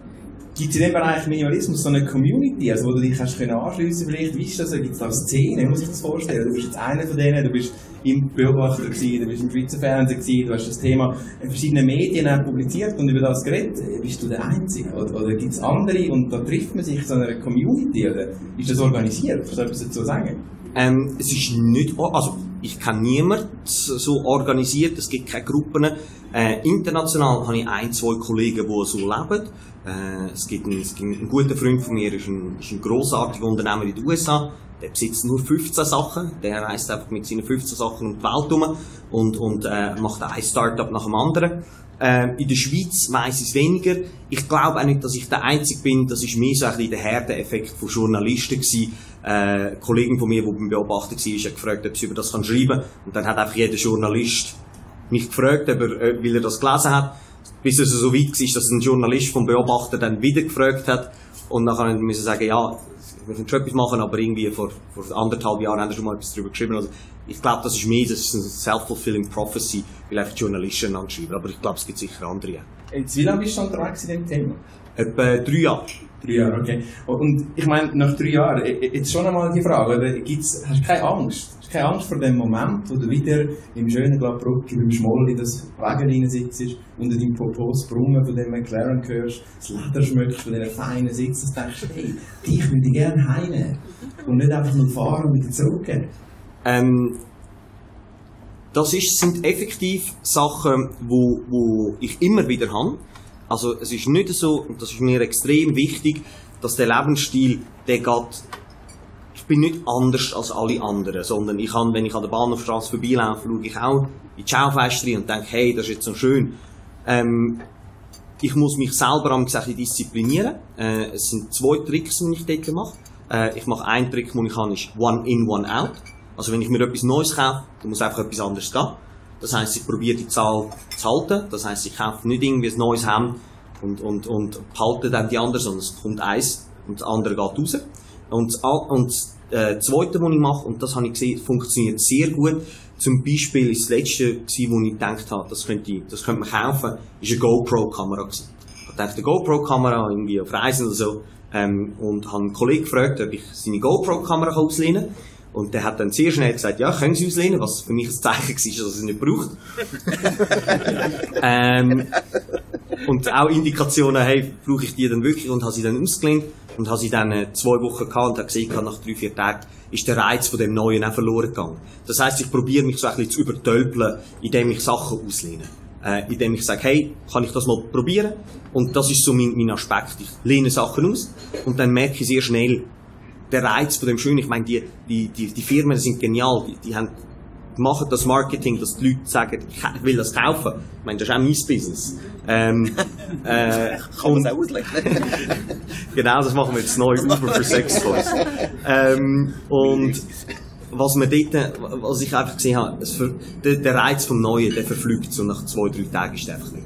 Gibt es in dem Bereich Minimalismus so eine Community, also wo du dich hast können anschliessen vielleicht? Wie ist das? Gibt es da Szenen? Wie muss ich das vorstellen? Du bist jetzt einer von denen, du bist im Beobachter gewesen, du bist im Schweizer Fernsehen gewesen, du hast das Thema in verschiedenen Medien publiziert und über das geredet. Bist du der Einzige? Oder, oder gibt es andere und da trifft man sich in so einer Community? Oder ist das organisiert? Kannst du etwas dazu sagen? Ähm, es ist nicht, also ich kenne niemanden so organisiert, es gibt keine Gruppen. Äh, international habe ich ein, zwei Kollegen, die so leben. Äh, es, gibt einen, es gibt einen guten Freund von mir, ist ein, ist ein grossartiger Unternehmer in den USA, der besitzt nur 15 Sachen, der reist einfach mit seinen 15 Sachen um die Welt herum und, und äh, macht ein Startup nach dem anderen. Äh, in der Schweiz weiss ich es weniger. Ich glaube auch nicht, dass ich der Einzige bin. Das ist mehr so ein bisschen der Härteeffekt von Journalisten gewesen. Äh, eine Kollegin von mir, die beim Beobachter war, hat gefragt, ob sie über das kann schreiben kann. Und dann hat einfach jeder Journalist mich gefragt, ob er, äh, weil er das gelesen hat. Bis es so weit war, dass ein Journalist vom Beobachter dann wieder gefragt hat. Und dann musste ich sagen, ja, wir können schon etwas machen, aber irgendwie vor, vor anderthalb Jahren haben wir schon mal etwas darüber geschrieben. Also ich glaube, das ist mehr, das ist eine self-fulfilling prophecy, weil einfach Journalisten anschreiben. Aber ich glaube, es gibt sicher andere. Jetzt, wie lange bist du unterwegs in dem Thema? Etwa drei Jahre. Drei Jahre, okay. Und ich meine, nach drei Jahren, jetzt schon einmal die Frage, gibt's, hast du keine Angst? Hast du keine Angst vor dem Moment, wo du wieder im schönen Gladbruck, im Schmoll in das Wagen sitzt, unter deinem Popos Brummen von dem McLaren hörst, das Leder schmückst von diesen feinen Sitzen, und denkst, hey, dich würde ich gerne heimnehmen. Und nicht einfach nur fahren und wieder zurückgehen. Ähm, das ist, sind effektiv Sachen, wo, wo ich immer wieder habe. Also es ist nicht so, und das ist mir extrem wichtig, dass der Lebensstil, der geht, ich bin nicht anders als alle anderen, sondern ich kann, wenn ich an der Bahnhofstrasse vorbeilaufe, schaue ich auch in die Schaufenster und denke, hey, das ist jetzt so schön. Ähm, ich muss mich selber am gesagt disziplinieren. Äh, es sind zwei Tricks, die ich dort mache. Äh, ich mache einen Trick, den ich kann, ist One in, One out. Also wenn ich mir etwas Neues kaufe, dann muss einfach etwas anderes gehen. Das heisst, ich probiere die Zahl zu halten. Das heisst, ich kaufe nicht irgendwie ein neues Hemd und, und, und behalte dann die anderen, sondern es kommt eins und das andere geht raus. Und, und äh, das Zweite, was ich mache, und das habe ich gesehen, funktioniert sehr gut. Zum Beispiel ist das letzte, gewesen, wo ich gedacht habe, das könnte, ich, das könnte man kaufen, ist eine GoPro-Kamera. Ich dachte, eine GoPro-Kamera irgendwie auf Reisen oder so, ähm, und habe einen Kollegen gefragt, ob ich seine GoPro-Kamera auslehnen kann. Und der hat dann sehr schnell gesagt, ja, können Sie auslehnen, was für mich ein Zeichen war, dass er es nicht braucht. ähm, und auch Indikationen, hey, brauche ich die dann wirklich? Und habe sie dann ausgelehnt und habe sie dann äh, zwei Wochen gehabt und habe gesehen, nach drei, vier Tagen ist der Reiz von dem Neuen auch verloren gegangen. Das heisst, ich probiere mich so ein bisschen zu übertölpeln, indem ich Sachen auslehne. Äh, indem ich sage, hey, kann ich das mal probieren? Und das ist so mein, mein Aspekt. Ich lehne Sachen aus und dann merke ich sehr schnell, der Reiz von dem Schönen, ich meine, die, die, die, die Firmen sind genial, die, die haben, machen das Marketing, dass die Leute sagen, ich will das kaufen. Ich meine, das ist auch mein Business. Ähm, äh, Kann man es auch auslegen? genau, das machen wir jetzt neu, Uber für Sextoys. Ähm, und was man dort, was ich einfach gesehen habe, der, der Reiz vom Neuen, der verflügt so nach zwei, drei Tagen ist einfach nicht.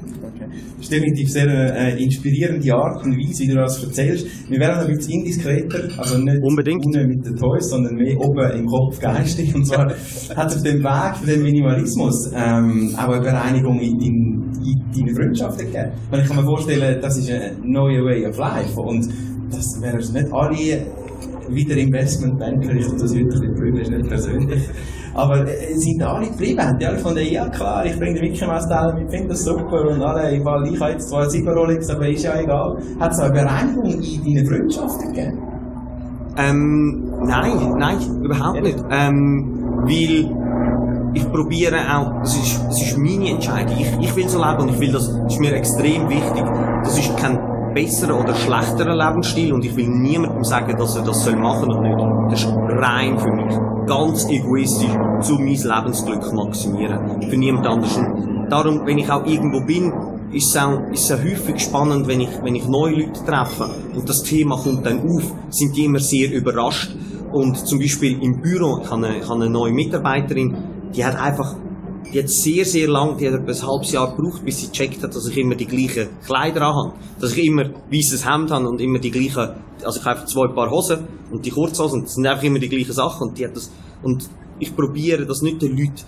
Das ist definitiv sehr äh, inspirierende Art und Weise, wie du das erzählst. Wir werden ein bisschen indiskreter, also nicht Unbedingt. unten mit den Toys, sondern mehr oben im Kopf geistig. Und zwar hat auf dem Weg für den Minimalismus ähm, auch eine Bereinigung in, in, in deine Freundschaften gegeben. Und ich kann mir vorstellen, das ist ein neuer Way of Life. Und das wären nicht alle wieder Investmentbanker, ich das heute ein bisschen nicht persönlich. Aber äh, sind alle geblieben, die alle von der ja klar, ich bringe den Mickey Mouse ich finde das super und alle, ich, ich habe jetzt zwar sieben Rolex, aber ist ja egal. Hat es eine Bereinigung in deinen Freundschaften gegeben? Ähm, nein, nein, überhaupt nicht. Ähm, weil ich probiere auch, das ist, das ist meine Entscheidung. Ich, ich will so leben und ich will das, das ist mir extrem wichtig. Das ist kein besserer oder schlechterer Lebensstil und ich will niemandem sagen, dass er das machen soll oder nicht. Das ist rein für mich. Ganz egoistisch, zu mein Lebensglück maximieren. Für niemand anders. Und darum, wenn ich auch irgendwo bin, ist es auch, ist es auch häufig spannend, wenn ich, wenn ich neue Leute treffe und das Thema kommt dann auf, sind die immer sehr überrascht. Und zum Beispiel im Büro, ich habe eine, ich habe eine neue Mitarbeiterin, die hat einfach die hat sehr, sehr lang, die hat etwa ein halbes Jahr gebraucht, bis sie gecheckt hat, dass ich immer die gleichen Kleider habe. Dass ich immer weißes Hemd habe und immer die gleichen, also ich habe zwei Paar Hosen und die Kurzhosen, und das sind einfach immer die gleichen Sachen und die hat das, und ich probiere das nicht den Leuten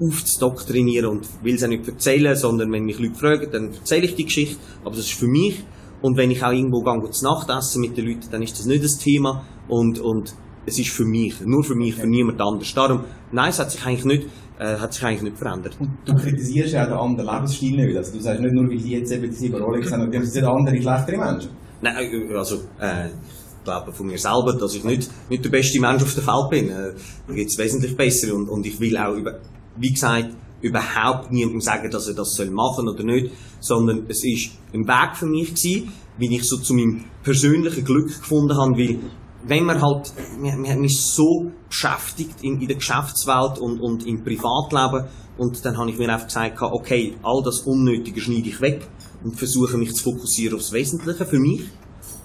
aufzudoktrinieren und will es auch nicht erzählen, sondern wenn mich Leute fragen, dann erzähle ich die Geschichte, aber das ist für mich. Und wenn ich auch irgendwo gehe, zu Nacht essen mit den Leuten, dann ist das nicht das Thema und, und es ist für mich, nur für mich, für niemand anders. Darum, nein, es hat sich eigentlich nicht, äh, hat sich eigentlich nicht verändert. Und du kritisierst ja auch den anderen Lebensstil nicht. Also du sagst nicht nur, weil die jetzt eben die sieben Rolex haben, die sind andere, schlechtere Menschen. Nein, äh, also, äh, ich glaube von mir selber, dass ich nicht, nicht der beste Mensch auf der Welt bin. Äh, da gibt es wesentlich bessere und, und ich will auch, über, wie gesagt, überhaupt niemandem sagen, dass er das soll machen oder nicht, sondern es ist ein Weg für mich gewesen, wie ich so zu meinem persönlichen Glück gefunden habe, weil wenn man halt, wir haben mich so beschäftigt in, in der Geschäftswelt und, und im Privatleben und dann habe ich mir einfach gesagt, okay, all das Unnötige schneide ich weg und versuche mich zu fokussieren aufs Wesentliche für mich.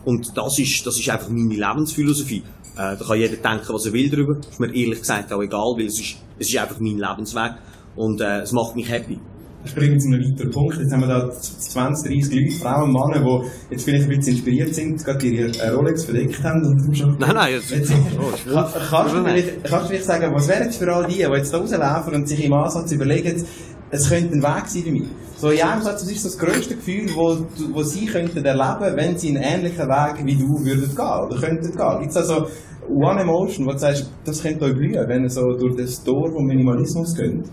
Und das ist, das ist einfach meine Lebensphilosophie. Äh, da kann jeder denken, was er will darüber. Ist mir ehrlich gesagt auch egal, weil es ist, es ist einfach mein Lebensweg und äh, es macht mich happy. Springen zu einem weiteren Punkt. Jetzt haben wir da 20, 30 Leute, Frauen und Männer, die jetzt vielleicht ein bisschen inspiriert sind, gerade ihre äh, Rolex verdeckt haben. Und schon nein, nein, jetzt, jetzt, oh, kann, kannst, du vielleicht, kannst du vielleicht sagen, was wäre jetzt für all die, die jetzt da rauslaufen und sich im Ansatz überlegen, es könnte ein Weg sein für mich. So in einem Satz, was ist das grösste Gefühl, wo, wo sie könnten erleben, wenn sie einen ähnlichen Weg wie du würdet gehen oder könnten gehen? Gibt es also One Emotion, wo du sagst, das könnte euch blühen, wenn ihr so durch das Tor vom Minimalismus geht?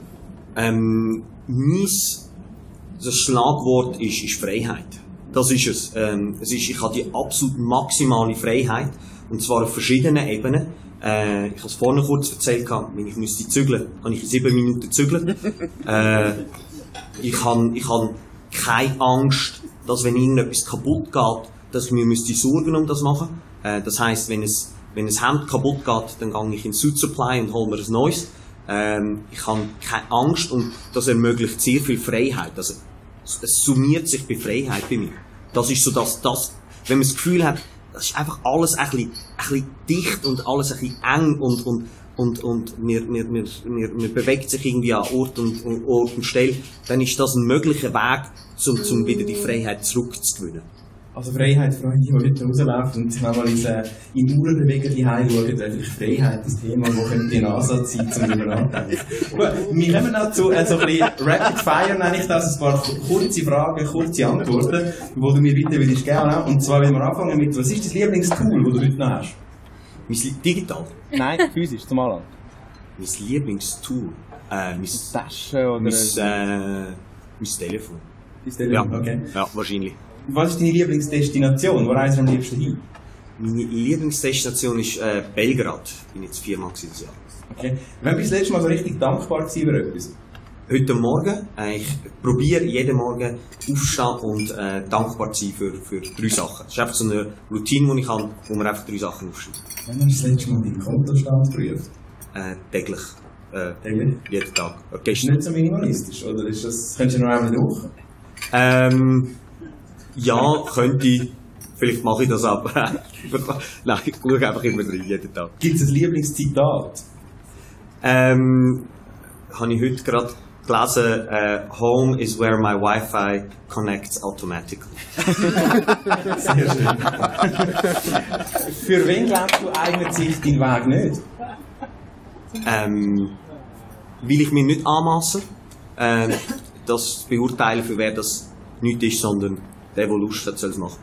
Ähm, mein das Schlagwort ist, ist Freiheit. Das ist es. Ähm, es ist, ich habe die absolut maximale Freiheit. Und zwar auf verschiedenen Ebenen. Äh, ich habe es vorhin kurz erzählt, wenn ich müsste zügeln, kann ich in sieben Minuten zügeln. äh, ich habe ich hab keine Angst, dass wenn irgendetwas kaputt geht, dass ich mir müsste Sorgen um das machen. Äh, das heisst, wenn es, wenn ein Hemd kaputt geht, dann gehe ich in Suit Supply und hole mir ein neues. Ähm, ich habe keine Angst und das ermöglicht sehr viel Freiheit. Also, es summiert sich bei Freiheit bei mir. Das ist so, dass das, wenn man das Gefühl hat, das ist einfach alles ein bisschen, ein bisschen dicht und alles ein bisschen eng und, und, und, und mir, mir, mir, mir, bewegt sich irgendwie an Ort und, Ort und Stelle, dann ist das ein möglicher Weg, um, um wieder die Freiheit zurückzugewinnen. Also Freiheit, Freunde, die heute rauslaufen und sich nochmal in, äh, in Uhrenbeweger hinschauen, wäre vielleicht Freiheit das Thema, wo könnte ein Ansatz sein, um darüber nachzudenken. Gut, wir kommen noch zu äh, so ein bisschen Rapid Fire, nenne ich das, ein paar kurze Fragen, kurze Antworten, wo du mir bitte würdest gerne. Und zwar, wenn wir anfangen mit, was ist das Lieblingstool, das du heute noch hast? Mein Digital? Nein, physisch, zum Anlass. Mein Lieblingstool? Äh, mein... Tasche oder... Mein, äh, mein Telefon. Dein Telefon, ja. okay. Ja, wahrscheinlich. Was ist deine Lieblingsdestination? Wo reist du am liebsten hin? Meine Lieblingsdestination ist äh, Belgrad. Ich bin jetzt viermal dieses Jahr. Okay. Wann bist du das letzte Mal so richtig dankbar über etwas? Heute Morgen. Äh, ich probiere jeden Morgen aufzustehen und äh, dankbar zu sein für, für drei Sachen. Das ist einfach so eine Routine, die ich habe, wo man einfach drei Sachen aufschreibt. Wann hast du das letzte Mal deinen Kontostand geprüft? Äh, täglich. Äh, täglich? Jeden Tag. Äh, gestern. Nicht so minimalistisch, oder ist das, könntest du noch einmal Woche? Ähm, ja, könnte ich. Vielleicht mache ich das aber. Nein, ich schaue einfach immer drin, jeden Tag. Gibt es ein Lieblingszitat? Ähm, habe ich heute gerade gelesen, uh, Home is where my Wi-Fi connects automatically. Sehr schön. Für wen glaubst du eignet sich dein Weg nicht? Ähm, will ich mir nicht anmassen, äh, das beurteilen, für wer das nicht ist, sondern hat, soll es machen.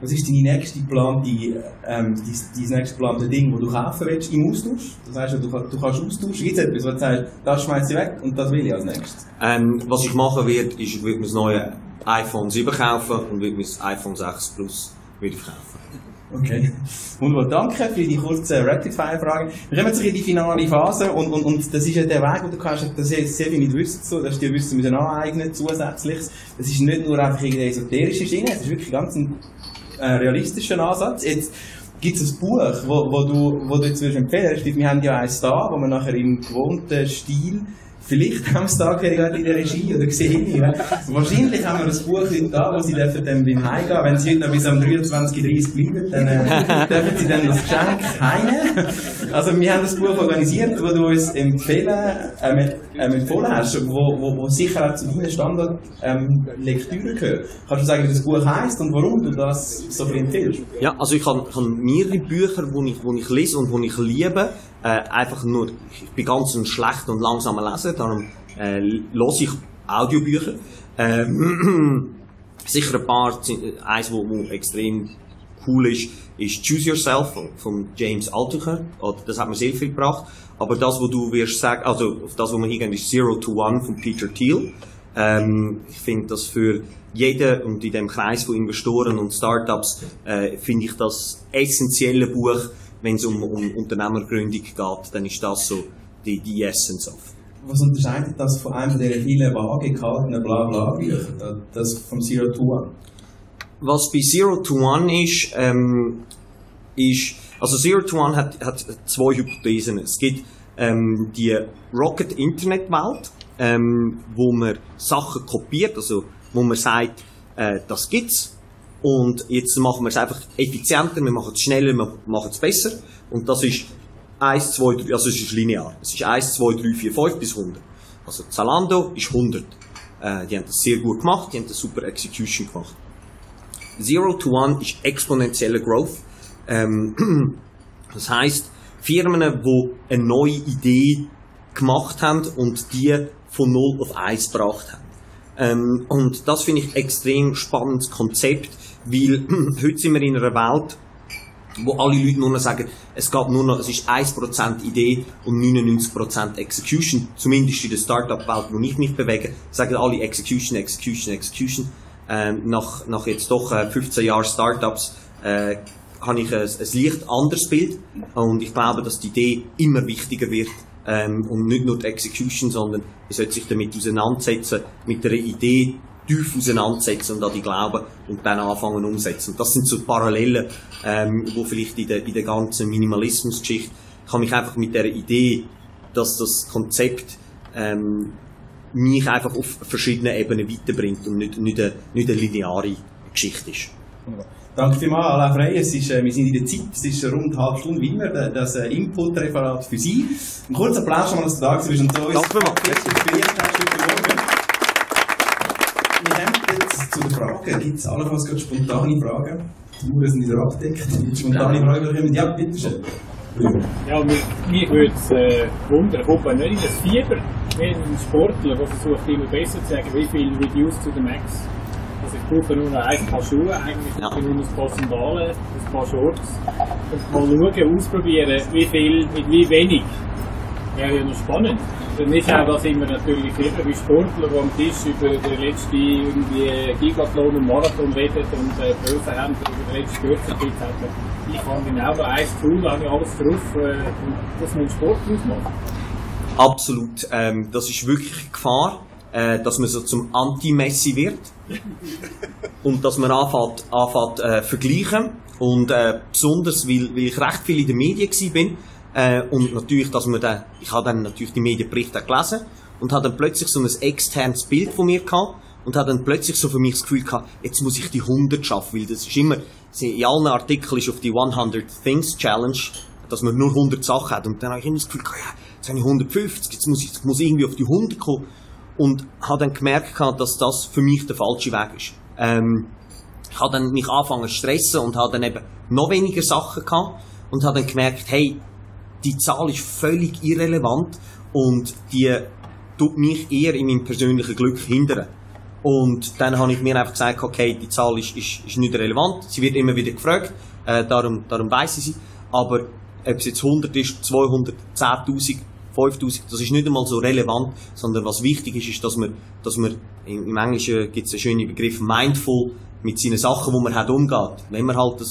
Was ist deine nächste geplante, ähm, dein, dein nächste geplante Ding, das du kaufen willst im Austausch? Das heißt, du, du kannst austauschen. Gibt es etwas, wo du sagst, das schmeiße ich weg und das will ich als nächstes? Ähm, was ich machen werde, ist, ich werde mir das neue iPhone 7 kaufen und werde mir das iPhone 6 Plus wieder kaufen. Okay. Wunderbar. Danke für die kurzen Rapid-Fire-Fragen. Wir kommen jetzt in die finale Phase und, und, und das ist ja der Weg, den du kannst, das ist sehr viel mit Wissen zu, dass du dir Wissen müssen aneignen zusätzlich. Das ist nicht nur einfach irgendeine esoterische Schiene, es ist wirklich ganz ein äh, realistischer Ansatz. Jetzt gibt es ein Buch, wo, wo, du, wo du jetzt empfehlen würdest. Wir haben ja eins da, wo man nachher im gewohnten Stil Vielleicht haben sie da gerade in der Regie oder gesehen. Ja. Wahrscheinlich haben wir das Buch heute da, wo sie dürfen dann beim Heimgehen, wenn sie heute noch bis am 23.30 bleiben, dann äh, dürfen sie dann das Geschenk heimnehmen. Also wir haben das Buch organisiert, wo du uns empfehlen, ähm, ähm, empfohlen hast, wo, wo, wo sicher auch zu deinen Standardlektüren ähm, gehört. Kannst du sagen, wie das Buch heisst und warum du das so viel empfiehlst? Ja, also ich habe, ich habe mehrere Bücher, die ich, ich lese und die ich liebe. Äh, einfach nur, ich bin ganz ein schlechter und langsamer Leser, darum äh, lese ich Audiobücher. Äh, sicher ein paar, eins, wo, wo extrem cool ist, ist Choose Yourself von, James Altucher. Das hat mir sehr viel gebracht. Aber das, wo du wirst sagen, also das, wo wir hingehen, ist Zero to One von Peter Thiel. Ähm, ich finde das für jeden und in dem Kreis von Investoren und Startups äh, finde ich das essentielle Buch, wenn es um, um Unternehmergründung geht, dann ist das so die, die Essence of. Was unterscheidet das von einem der vielen vage gehaltenen Blabla-Bücher, das vom Zero to One? Was bei Zero to One ist, ähm, ist, Also Zero to One hat, hat zwei Hypothesen. Es gibt ähm, die Rocket Internet Welt, ähm, wo man Sachen kopiert, also wo man sagt, äh, das gibt's und jetzt machen wir es einfach effizienter, wir machen es schneller, wir machen es besser und das ist 1, 2, 3, also es ist linear. Es ist 1, 2, 3, 4, 5 bis 100. Also Zalando ist 100. Äh, die haben das sehr gut gemacht, die haben das super Execution gemacht. Zero to One ist exponentieller Growth. Ähm, das heißt, Firmen, die eine neue Idee gemacht haben und die von 0 auf 1 gebracht haben. Ähm, und das finde ich extrem spannendes Konzept, weil heute sind wir in einer Welt, wo alle Leute nur noch sagen, es geht nur noch, es ist 1% Idee und 99% Execution. Zumindest in der Startup-Welt, wo ich mich bewege, sagen alle Execution, Execution, Execution. Ähm, nach, nach jetzt doch äh, 15 Jahren Startups äh, habe ich ein, ein leicht anderes Bild und ich glaube, dass die Idee immer wichtiger wird ähm, und nicht nur die Execution, sondern man sollte sich damit auseinandersetzen, mit einer Idee tief auseinandersetzen und an die glauben und dann anfangen umsetzen. Und das sind so Parallelen, ähm, wo vielleicht in der, in der ganzen Minimalismus-Geschichte kann mich einfach mit der Idee, dass das Konzept ähm, mich einfach auf verschiedenen Ebenen weiterbringt und nicht, nicht, eine, nicht eine lineare Geschichte ist. Danke vielmals, Alain Frey. Es ist, äh, wir sind in der Zeit, es ist rund eine halbe Stunde wie immer, das äh, Input-Referat für Sie. Ein kurzer Applaus schon mal, dass du da bist und so Danke vielmals. inspiriert hast heute Morgen. Wir kommen jetzt zu den Fragen. Gibt es allenfalls gerade spontane Fragen? Die Uhren sind wieder abgedeckt. Spontane Fragen. Ja, bitteschön. Ja, mich, mich würde es äh, wundern, kommt man nicht in das Fieber, wie ein Sportler, der versucht immer besser zu sagen, wie viel reduce to the max. Also ich brauche nur noch ein paar Schuhe, eigentlich Ja. ja. nur ein paar Sandalen, ein paar Shorts und mal schauen, ausprobieren, wie viel mit wie wenig. Wäre ja noch spannend. Für mich da sind wir natürlich immer wie Sportler, die am Tisch über den letzten Gigathlon und Marathon reden und äh, Böse haben über den letzten haben. Ich kann genau noch ein Tool, habe ich alles drauf äh, und das muss Sport ausmachen. Absolut. Ähm, das ist wirklich Gefahr, äh, dass man so zum Anti-Messi wird. und dass man anfängt, anfängt äh, vergleichen. Und äh, besonders, weil, weil ich recht viel in den Medien bin. Äh, und natürlich, dass man dann, ich habe dann natürlich die Medienberichte gelesen und habe dann plötzlich so ein externes Bild von mir gehabt und habe dann plötzlich so für mich das Gefühl gehabt, jetzt muss ich die 100 schaffen, weil das ist immer, in allen Artikeln ist auf die 100 Things Challenge, dass man nur 100 Sachen hat und dann habe ich immer das Gefühl gehabt, ja, jetzt habe ich 150, jetzt muss ich, jetzt muss ich irgendwie auf die 100 kommen und habe dann gemerkt gehabt, dass das für mich der falsche Weg ist. Ähm, ich habe dann mich angefangen zu stressen und habe dann eben noch weniger Sachen gehabt und habe dann gemerkt, hey, die Zahl ist völlig irrelevant und die tut mich eher in meinem persönlichen Glück hindern. Und dann habe ich mir einfach gesagt, okay, die Zahl ist, ist, ist nicht relevant. Sie wird immer wieder gefragt, äh, darum, darum weiss ich sie. Aber ob es jetzt 100 ist, 200, 10.000, 5000, das ist nicht einmal so relevant, sondern was wichtig ist, ist, dass man, dass man im, im Englischen gibt es einen schönen Begriff, mindful mit seinen Sachen, die man hat, umgeht. Wenn man halt ein,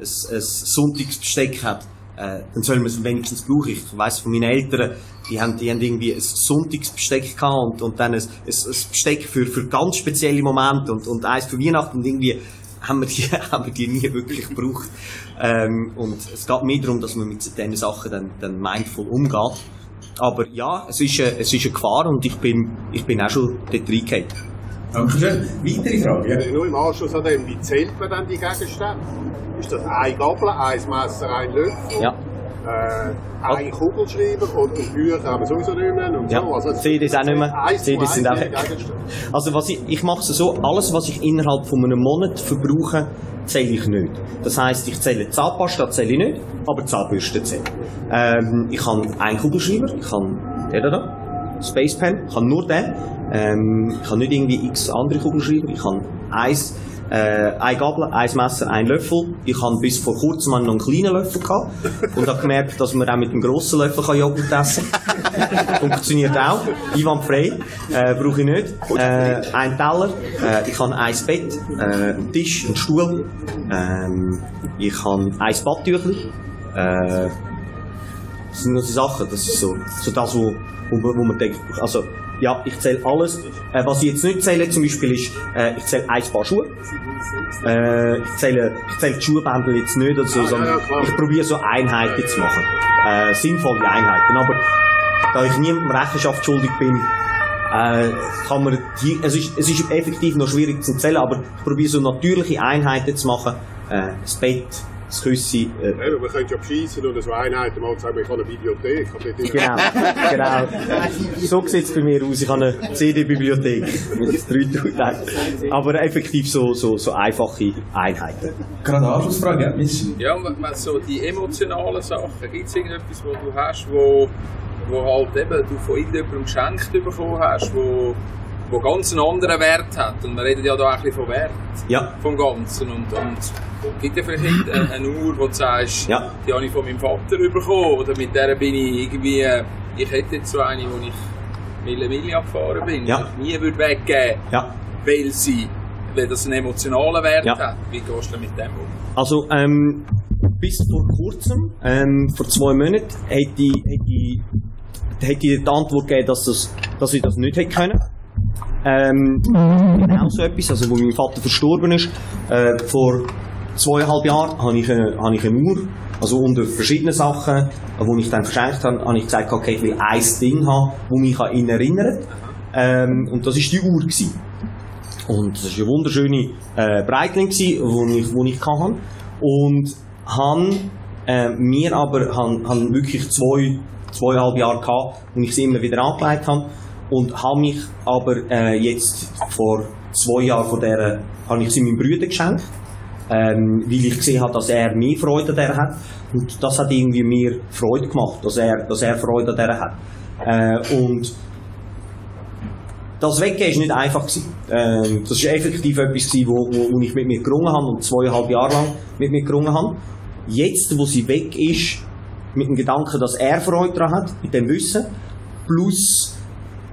ein, ein Sonntagsbesteck hat, äh, dann soll man es wenigstens brauchen. Ich weiss von meinen Eltern, die haben, die haben irgendwie ein Sonntagsbesteck gehabt und, und dann ein, ein, ein Besteck für, für ganz spezielle Momente und, und eins für Weihnachten und irgendwie haben wir die, haben wir die nie wirklich gebraucht. Ähm, und es geht mehr darum, dass man mit diesen Sachen dann, dann mindful umgeht. Aber ja, es ist, eine, es ist eine Gefahr und ich bin, ich bin auch schon dort reingegangen. Dankeschön. Weitere Fragen? Ja. Nur im Anschluss an dem, wie zählt man dann die Gegenstände? Ist das ein Gabel, ein Messer, ein Löffel? Ja. Äh, ein Kugelschreiber und die Bücher haben wir sowieso nicht mehr und Ja, so. Also, CDs auch nicht mehr. CDs sind auch die weg. Gegenstände. Also was ich, ich mache es so, alles was ich innerhalb von einem Monat verbrauche, zähle ich nicht. Das heisst, ich zähle Zahnpasta, zähle ich nicht, aber Zahnbürste zähle. Ähm, ich habe einen Kugelschreiber, ich habe den da, Pen, ich habe nur den. Ähm, ich habe nicht irgendwie x andere Kugelschreiber, ich habe eins, äh, ein Gabel, ein Messer, ein Löffel. Ich habe bis vor kurzem noch einen kleinen Löffel gehabt und habe gemerkt, dass man auch mit dem grossen Löffel kann Joghurt essen kann. Funktioniert auch. Einwandfrei. Äh, brauche ich nicht. Äh, ein Teller. Äh, ich habe ein Bett, äh, einen Tisch, einen Stuhl. Ähm, ich habe ein Badtüchli. Äh, das sind nur so Sachen. Das ist so, so das, wo, wo, wo man denkt, also, ja, ich zähle alles. Äh, was ich jetzt nicht zähle, zum Beispiel, ist, äh, ich zähle ein Paar Schuhe. Äh, ich zähle, ich zähle die Schuhbändel jetzt nicht oder so, ja, sondern ja, ich probiere so Einheiten zu machen. Äh, sinnvolle Einheiten. Aber da ich niemandem Rechenschaft schuldig bin, äh, kann man die, es ist, es ist effektiv noch schwierig zu zählen, aber ich probiere so natürliche Einheiten zu machen. Äh, das Bett, das Küssi, äh, Eben, man könnte ja bescheissen und so Einheiten mal sagen, ich habe eine Bibliothek. Dort Genau, genau. So sieht es bei mir aus. Ich habe eine CD-Bibliothek. Aber effektiv so, so, so einfache Einheiten. Gerade eine Anschlussfrage, ja? Ja, und wenn so die emotionalen Sachen, gibt es irgendetwas, wo du hast, wo, wo halt eben du von irgendjemandem geschenkt bekommen hast, wo, wo ganz einen anderen Wert hat? Und wir reden ja da auch ein bisschen von Wert Ja, vom Ganzen. Und, und gibt ja vielleicht eine, eine Uhr, wo du sagst, Ja. die habe ich von meinem Vater bekommen, oder mit der bin ich irgendwie, ich hätte jetzt so eine, wo ich Mille Mille gefahren bin, Ja. die ich nie würde weggeben ja. weil sie, weil das einen emotionalen Wert Ja. hat. Wie gehst du mit dem um? Also, ähm, bis vor kurzem, ähm, vor zwei Monaten, hätte ich, hätte ich, hätte ich die Antwort gegeben, dass, das, dass ich das nicht hätte können. Ähm, genau so etwas, also wo mein Vater verstorben ist, äh, vor zweieinhalb Jahren habe ich, eine, habe ich eine Uhr, also unter verschiedenen Sachen, die ich dann verschenkt habe, habe ich gesagt, okay, ich will ein Ding haben, das mich an ihn erinnert. Ähm, und das war die Uhr. Gewesen. Und das war eine wunderschöne äh, Breitling, die ich, wo ich hatte. Und han, äh, mir aber han, han wirklich zwei, zweieinhalb Jahre gehabt, wo ich sie immer wieder angelegt habe. Und habe mich aber äh, jetzt vor zwei Jahren von der, habe ich sie meinem Bruder geschenkt. Ähm, weil ich gesehen habe, dass er mehr Freude an der hat. Und das hat irgendwie mir Freude gemacht, dass er, dass er Freude an der hat. Äh, und das Weggehen war nicht einfach. Gewesen. Ähm, das war effektiv etwas, gewesen, wo, wo, wo ich mit mir gerungen habe und zweieinhalb Jahre lang mit mir gerungen habe. Jetzt, wo sie weg ist, mit dem Gedanken, dass er Freude daran hat, mit dem Wissen, plus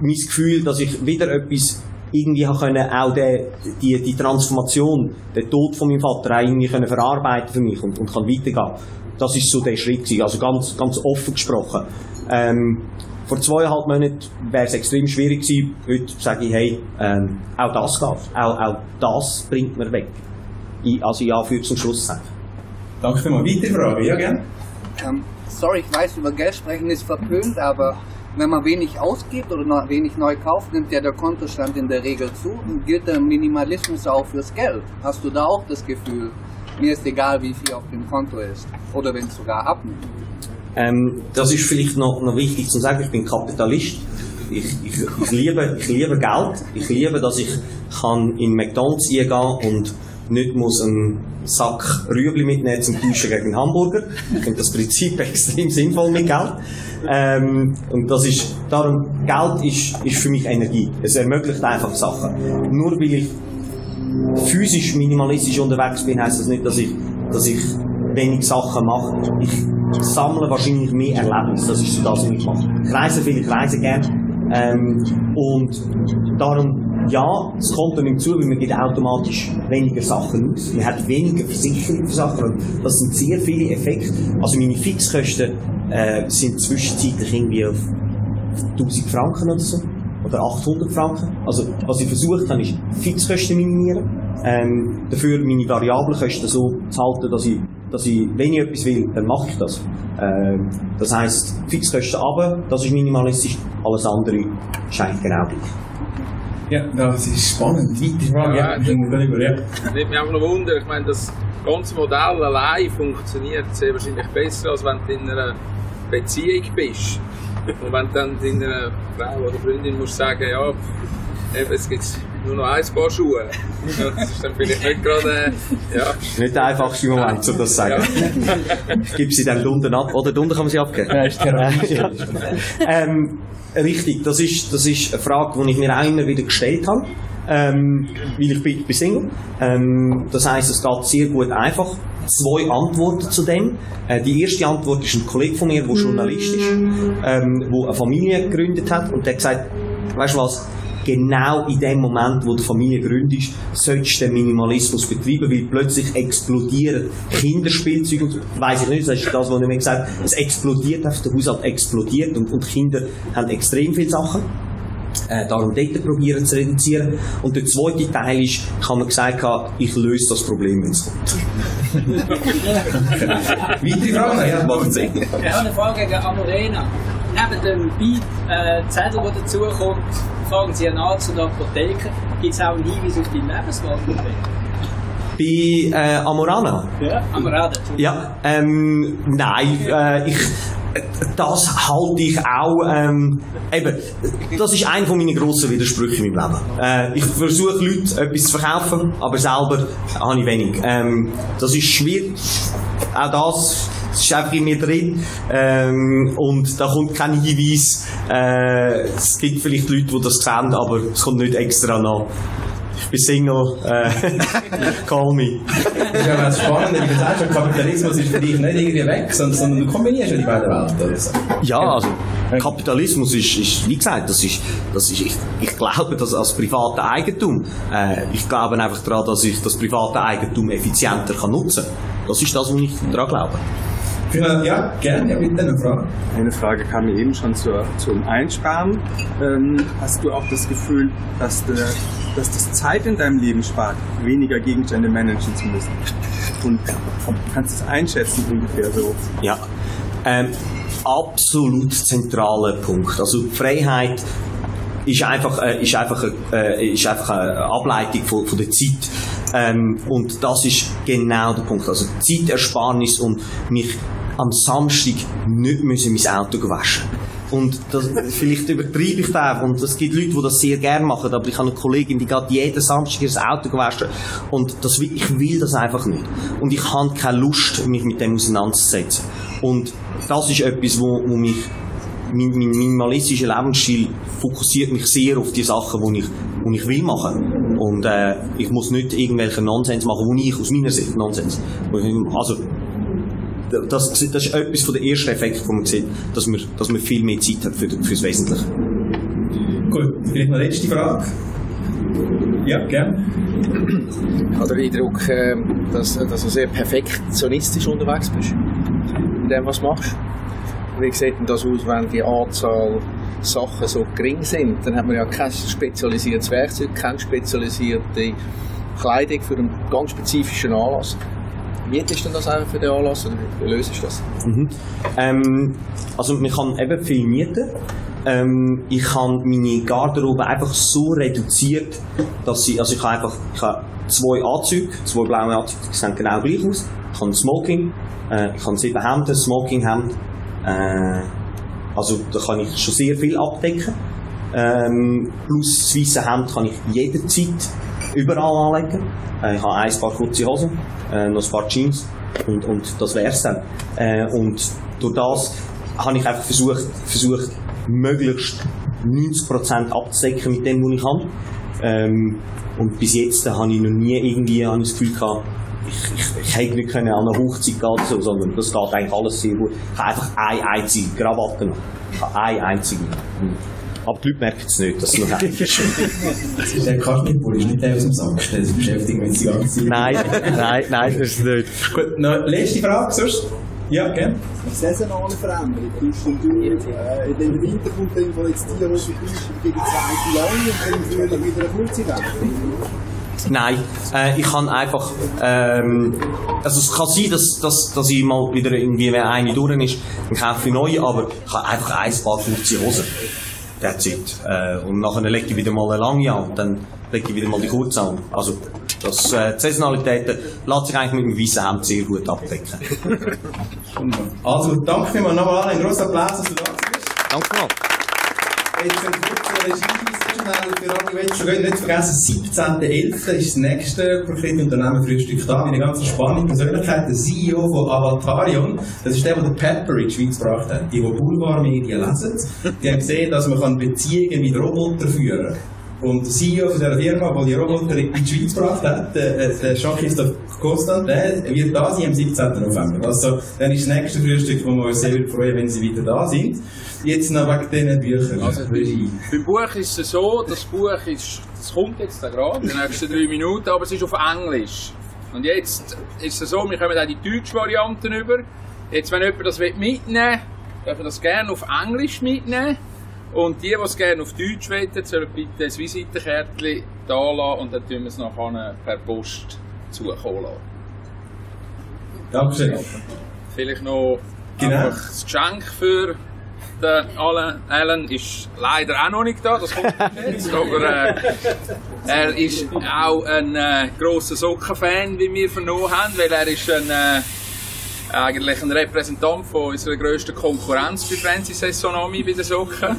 mein Gefühl, dass ich wieder etwas irgendwie habe können, auch der, die, die Transformation, den Tod von meinem Vater auch irgendwie können verarbeiten für mich und, und kann weitergehen. Das ist so der Schritt gewesen. Also ganz, ganz offen gesprochen. Ähm, vor zweieinhalb Monaten wäre es extrem schwierig gewesen. Heute sage ich, hey, ähm, auch das geht. Auch, auch das bringt mir weg. Ich, also ja, für zum Schluss sagen. Danke vielmals. Weitere Frage, ja, gerne. Ähm, sorry, ich weiß, über Geld sprechen ist verpönt, aber wenn man wenig ausgibt oder wenig neu kauft, nimmt ja der Kontostand in der Regel zu und gilt der Minimalismus auch fürs Geld. Hast du da auch das Gefühl, mir ist egal, wie viel auf dem Konto ist? Oder wenn es sogar abnimmt? Ähm, das ist vielleicht noch, noch wichtig zu sagen, ich bin Kapitalist. Ich, ich, ich, liebe, ich liebe Geld. Ich liebe, dass ich kann in McDonalds eingehen und nicht muss einen Sack Rüebli mitnehmen zum Tauschen gegen einen Hamburger. Ich finde das Prinzip extrem sinnvoll mit Geld. Ähm, und das ist, darum, Geld ist, ist für mich Energie. Es ermöglicht einfach Sachen. Nur weil ich physisch minimalistisch unterwegs bin, heisst das nicht, dass ich, dass ich wenig Sachen mache. Ich sammle wahrscheinlich mehr Erlebnisse. Das ist so das, was ich mache. Ich reise viel, ich reise gern. Ähm, und darum, ja, das Konto nimmt zu, weil man gibt automatisch weniger Sachen aus. Man hat weniger Versicherung für Sachen. Das sind sehr viele Effekte. Also meine Fixkosten äh, sind zwischenzeitlich irgendwie auf 1000 Franken oder so. Oder 800 Franken. Also, was ich versucht habe, ist Fixkosten minimieren. Ähm, dafür meine Variablenkosten so zu halten, dass ich, dass ich, wenn ich etwas will, dann mache ich das. Ähm, das heisst, Fixkosten runter, das ist minimalistisch, alles andere scheint genau gleich. Ja, das ist spannend. Weitere Frage, ja. Ja, ja. Nicht mich einfach noch wundern, ich meine, das ganze Modell allein funktioniert sehr wahrscheinlich besser, als wenn du in einer Beziehung bist. Und wenn du dann deiner Frau oder Freundin musst sagen, ja, eben, es gibt nur noch ein Paar Schuhe. Das ist dann vielleicht nicht gerade, äh, ja. Nicht der einfachste Moment, um das zu sagen. Ich gebe sie dann unten ab, oder unten kann man sie abgeben. Ja, ist ja. ähm, richtig, das ist, das ist eine Frage, die ich mir auch immer wieder gestellt habe. Ähm, weil ich bin, bin Single. Ähm, das heisst, es geht sehr gut einfach. Zwei Antworten zu dem. Äh, die erste Antwort ist ein Kollege von mir, der Journalist ist, ähm, der eine Familie gegründet hat und der hat gesagt, weißt du was, genau in dem Moment, wo die Familie gründet, solltest du den Minimalismus betreiben, weil plötzlich explodieren Kinderspielzeuge, weiss ich nicht, das ist das, was ich mir gesagt habe, es explodiert einfach, der Haushalt explodiert und, und Kinder haben extrem viele Sachen. Äh, darum dort probieren zu reduzieren. Und der zweite Teil ist, ich habe mir gesagt, ich löse das Problem, wenn es kommt. Weitere Fragen? Ja, Macht Sinn. Ich habe eine Frage gegen Amorena. Neben dem Beat-Zettel, der dazukommt, fragen Sie einen Arzt oder Apotheker, gibt es auch einen Hinweis auf die Lebensqualität? Bei äh, Amorana? Ja. Amorana. Ja, ähm, nein, äh, ich, das halte ich auch, ähm, eben, das ist einer von meinen grossen Widersprüche in meinem Leben. Äh, ich versuche Leuten etwas zu verkaufen, aber selber habe ich wenig. Ähm, das ist schwierig. Auch das, das ist einfach in mir drin. Ähm, und da kommt kein Hinweis. Äh, es gibt vielleicht Leute, die das sehen, aber es kommt nicht extra noch. Ich bin Single, äh, call me. Das ist ja ganz spannend, wie du sagst, Kapitalismus ist für dich nicht irgendwie weg, sondern, sondern du kombinierst ja die beiden Welten. Ja, also Kapitalismus ist, ist wie gesagt, das ist, das ist ich, ich glaube das als private Eigentum. Äh, ich glaube einfach daran, dass ich das private Eigentum effizienter kann nutzen kann. Das ist das, was ich daran glaube. Ja, gerne, ja, bitte eine Frage. Eine Frage kam mir eben schon zur, zum Einsparen. Ähm, hast du auch das Gefühl, dass, der, dass das Zeit in deinem Leben spart, weniger Gegenstände managen zu müssen? Und kannst du es einschätzen ungefähr so? Ja. Ähm, absolut zentraler Punkt. Also Freiheit ist einfach, äh, ist einfach, äh, ist einfach eine Ableitung von, von der Zeit. Ähm, und das ist genau der Punkt. Also Zeitersparnis und mich am Samstag nicht müssen mein Auto waschen und das, vielleicht übertreibe ich das und es gibt Leute, die das sehr gerne machen, aber ich habe eine Kollegin, die geht jeden Samstag ihr Auto gewaschen und das, ich will das einfach nicht. Und ich habe keine Lust, mich mit dem auseinanderzusetzen. Und das ist etwas, wo, wo mich mein, mein minimalistischer Lebensstil fokussiert mich sehr auf die Sachen, die ich, die ich will machen. Und äh, ich muss nicht irgendwelchen Nonsens machen, wo ich aus meiner Sicht Nonsens. Also das, das ist etwas von den ersten Effekten, die man sieht, dass man, dass man viel mehr Zeit hat für, für das Wesentliche. Gut, vielleicht noch letzte Frage. Ja, gerne. Ich habe den Eindruck, äh, dass, dass du sehr perfektionistisch unterwegs bist. In dem, was du machst. Wie sieht denn das aus, wenn die Anzahl Sachen so gering sind? Dann hat man ja kein spezialisiertes Werkzeug, keine spezialisierte Kleidung für einen ganz spezifischen Anlass. Mietest du das einfach für den Anlass oder wie löst du das? Mhm. Ähm, also man kann eben viel mieten. Ähm, ich kann meine Garderobe einfach so reduziert, dass ich, also ich habe einfach ich habe zwei Anzüge, zwei blaue Anzüge, die sehen genau gleich aus. Ich habe Smoking, äh, ich habe sieben Hemden, Smokinghemd. Äh, also da kann ich schon sehr viel abdecken. Ähm, plus das weiße Hemd kann ich jederzeit überall anlegen. Äh, ich habe ein paar kurze Hosen, äh, noch ein paar Jeans und, und das wär's dann. Äh, und durch das habe ich einfach versucht, versucht möglichst 90% abzudecken mit dem, was ich habe. Ähm, und bis jetzt habe ich noch nie irgendwie habe das Gefühl gehabt, ich, ich, ich hätte nicht können an einer Hochzeit gehen, so, sondern das geht eigentlich alles sehr gut. Ich habe einfach eine einzige Krawatte noch. Ich habe eine einzige. Aber die Leute merken es nicht, dass es noch eine ist. Der Kaschmirpulli ist nicht der aus dem Sack, das beschäftigt mich die ganze Zeit. Nein, nein, nein, das ist nicht. Gut, noch letzte Frage sonst? Ja, gerne. Saisonale Veränderung. Äh, in den Winter kommt dann von jetzt die Hose gegen zweite lange und dann Frühling wieder eine kurze weg? Nein, äh, ich kann einfach, ähm, also es kann sein, dass, dass, dass ich mal wieder irgendwie, wenn eine durch ist, dann kaufe ich neue, aber ich habe einfach ein paar 50 Hosen. That's it. Äh, und nachher lege ich wieder mal eine lange an und dann lege ich wieder mal die kurze an. Also, das, äh, die Saisonalitäten lässt sich eigentlich mit dem weißen Hemd sehr gut abdecken. Also, danke vielmals nochmal, ein grosser Applaus, dass du da bist. Danke mal. Jetzt ein kurzer Regiehinweis schnell für alle, schon gehen. Nicht vergessen, 17.11. ist das nächste Profitunternehmen Frühstück da. Eine ganz spannende Persönlichkeit, der CEO von Avatarion. Das ist der, der Pepper in die Schweiz gebracht hat. Die, die Boulevardmedien lesen, die haben gesehen, dass man Beziehungen mit Robotern führen kann. Und der CEO von dieser Firma, der die Roboter in die Schweiz gebracht hat, der, äh, der Jean-Christophe Constant, der wird da sein am 17. November. Also, dann ist das nächste Frühstück, wo wir uns sehr freuen, wenn Sie wieder da sind. Jetzt noch wegen diesen Büchern. Also, beim Buch ist es so, das Buch ist, das kommt jetzt gerade, in den nächsten drei Minuten, aber es ist auf Englisch. Und jetzt ist es so, wir kommen auch die deutsche Varianten über. Jetzt, wenn jemand das mitnehmen will, darf er das gerne auf Englisch mitnehmen. Und die, die es gerne auf Deutsch wollen, sollen bitte ein Visitenkärtchen da lassen und dann tun wir es nachher per Post zukommen lassen. Dankeschön. Vielleicht noch Genau. das Geschenk für den Alan. Alan ist leider auch noch nicht da, das kommt jetzt. Aber äh, er ist auch ein äh, grosser Sockenfan, wie wir vernommen haben, weil er ist ein, äh, eigentlich ein Repräsentant von unserer grössten Konkurrenz bei Francis Sessonomi bei den Socken.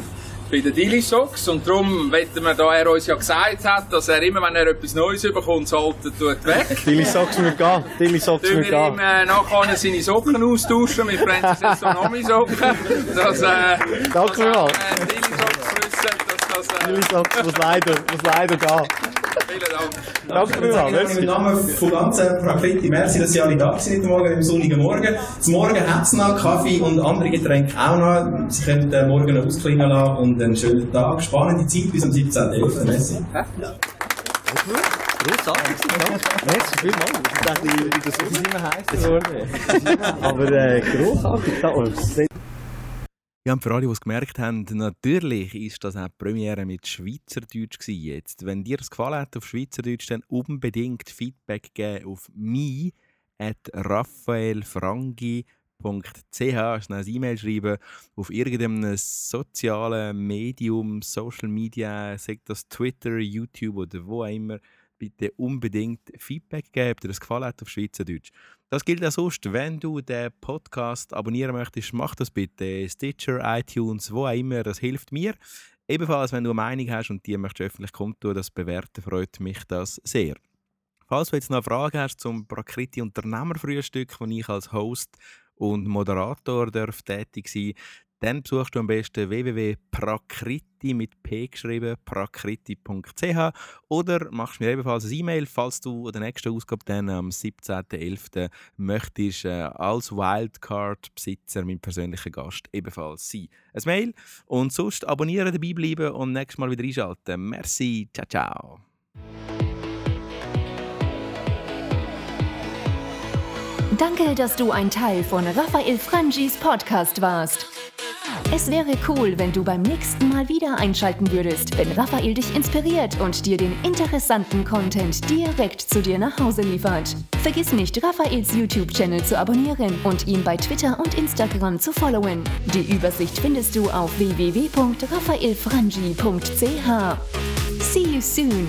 Bei den Dilly Socks. Und darum wollten wir, da er uns ja gesagt hat, dass er immer, wenn er etwas Neues bekommt, das Alte tut weg. Dilly Socks müssen gehen. Dilly Socks müssen wir ihm gehen. äh, nachher seine Socken austauschen mit Francis Sonomi Socken. Dass, äh, Danke das... Äh, Dilly Socks muss leider, muss leider gehen. Vielen Dank. Danke vielmals. Im Namen von ganzen Prakriti, merci, dass Sie alle da sind heute Morgen, am sonnigen Morgen. Zum Morgen hat es noch Kaffee und andere Getränke auch noch. Sie können äh, morgen noch ausklingen lassen und einen schönen Tag. Spannende Zeit bis am 17.11. Merci. Großartig, Merci vielmals. Ich dachte, Suche sind wir heißer geworden. Aber äh, großartig. Ja, und für alle, die es gemerkt haben, natürlich ist das auch die Premiere mit Schweizerdeutsch gewesen jetzt. Wenn dir das gefallen hat auf Schweizerdeutsch, dann unbedingt Feedback geben auf mich schnell ein E-Mail schreiben auf irgendeinem sozialen Medium, Social Media, sei das Twitter, YouTube oder wo auch immer, bitte unbedingt Feedback geben, ob dir das gefallen hat auf Schweizerdeutsch. Das gilt auch sonst, wenn du den Podcast abonnieren möchtest, mach das bitte. Stitcher, iTunes, wo auch immer, das hilft mir. Ebenfalls, wenn du eine Meinung hast und die möchtest öffentlich kundtun, das bewerten, freut mich das sehr. Falls du jetzt noch eine Frage hast zum Prakriti Unternehmerfrühstück, wo ich als Host und Moderator darf tätig sein dann besuchst du am besten www.prakriti mit p geschrieben, prakriti.ch oder machst mir ebenfalls eine E-Mail, falls du in der nächsten Ausgabe dann am 17.11. möchtest äh, als Wildcard-Besitzer, mein persönlicher Gast, ebenfalls sein. Ein Mail und sonst abonnieren, dabei bleiben und nächstes Mal wieder einschalten. Merci, ciao, ciao. Danke, dass du ein Teil von Raphael Frangis Podcast warst. Es wäre cool, wenn du beim nächsten Mal wieder einschalten würdest, wenn Raphael dich inspiriert und dir den interessanten Content direkt zu dir nach Hause liefert. Vergiss nicht, Raphaels YouTube-Channel zu abonnieren und ihn bei Twitter und Instagram zu followen. Die Übersicht findest du auf www.raphaelfrangi.ch. See you soon!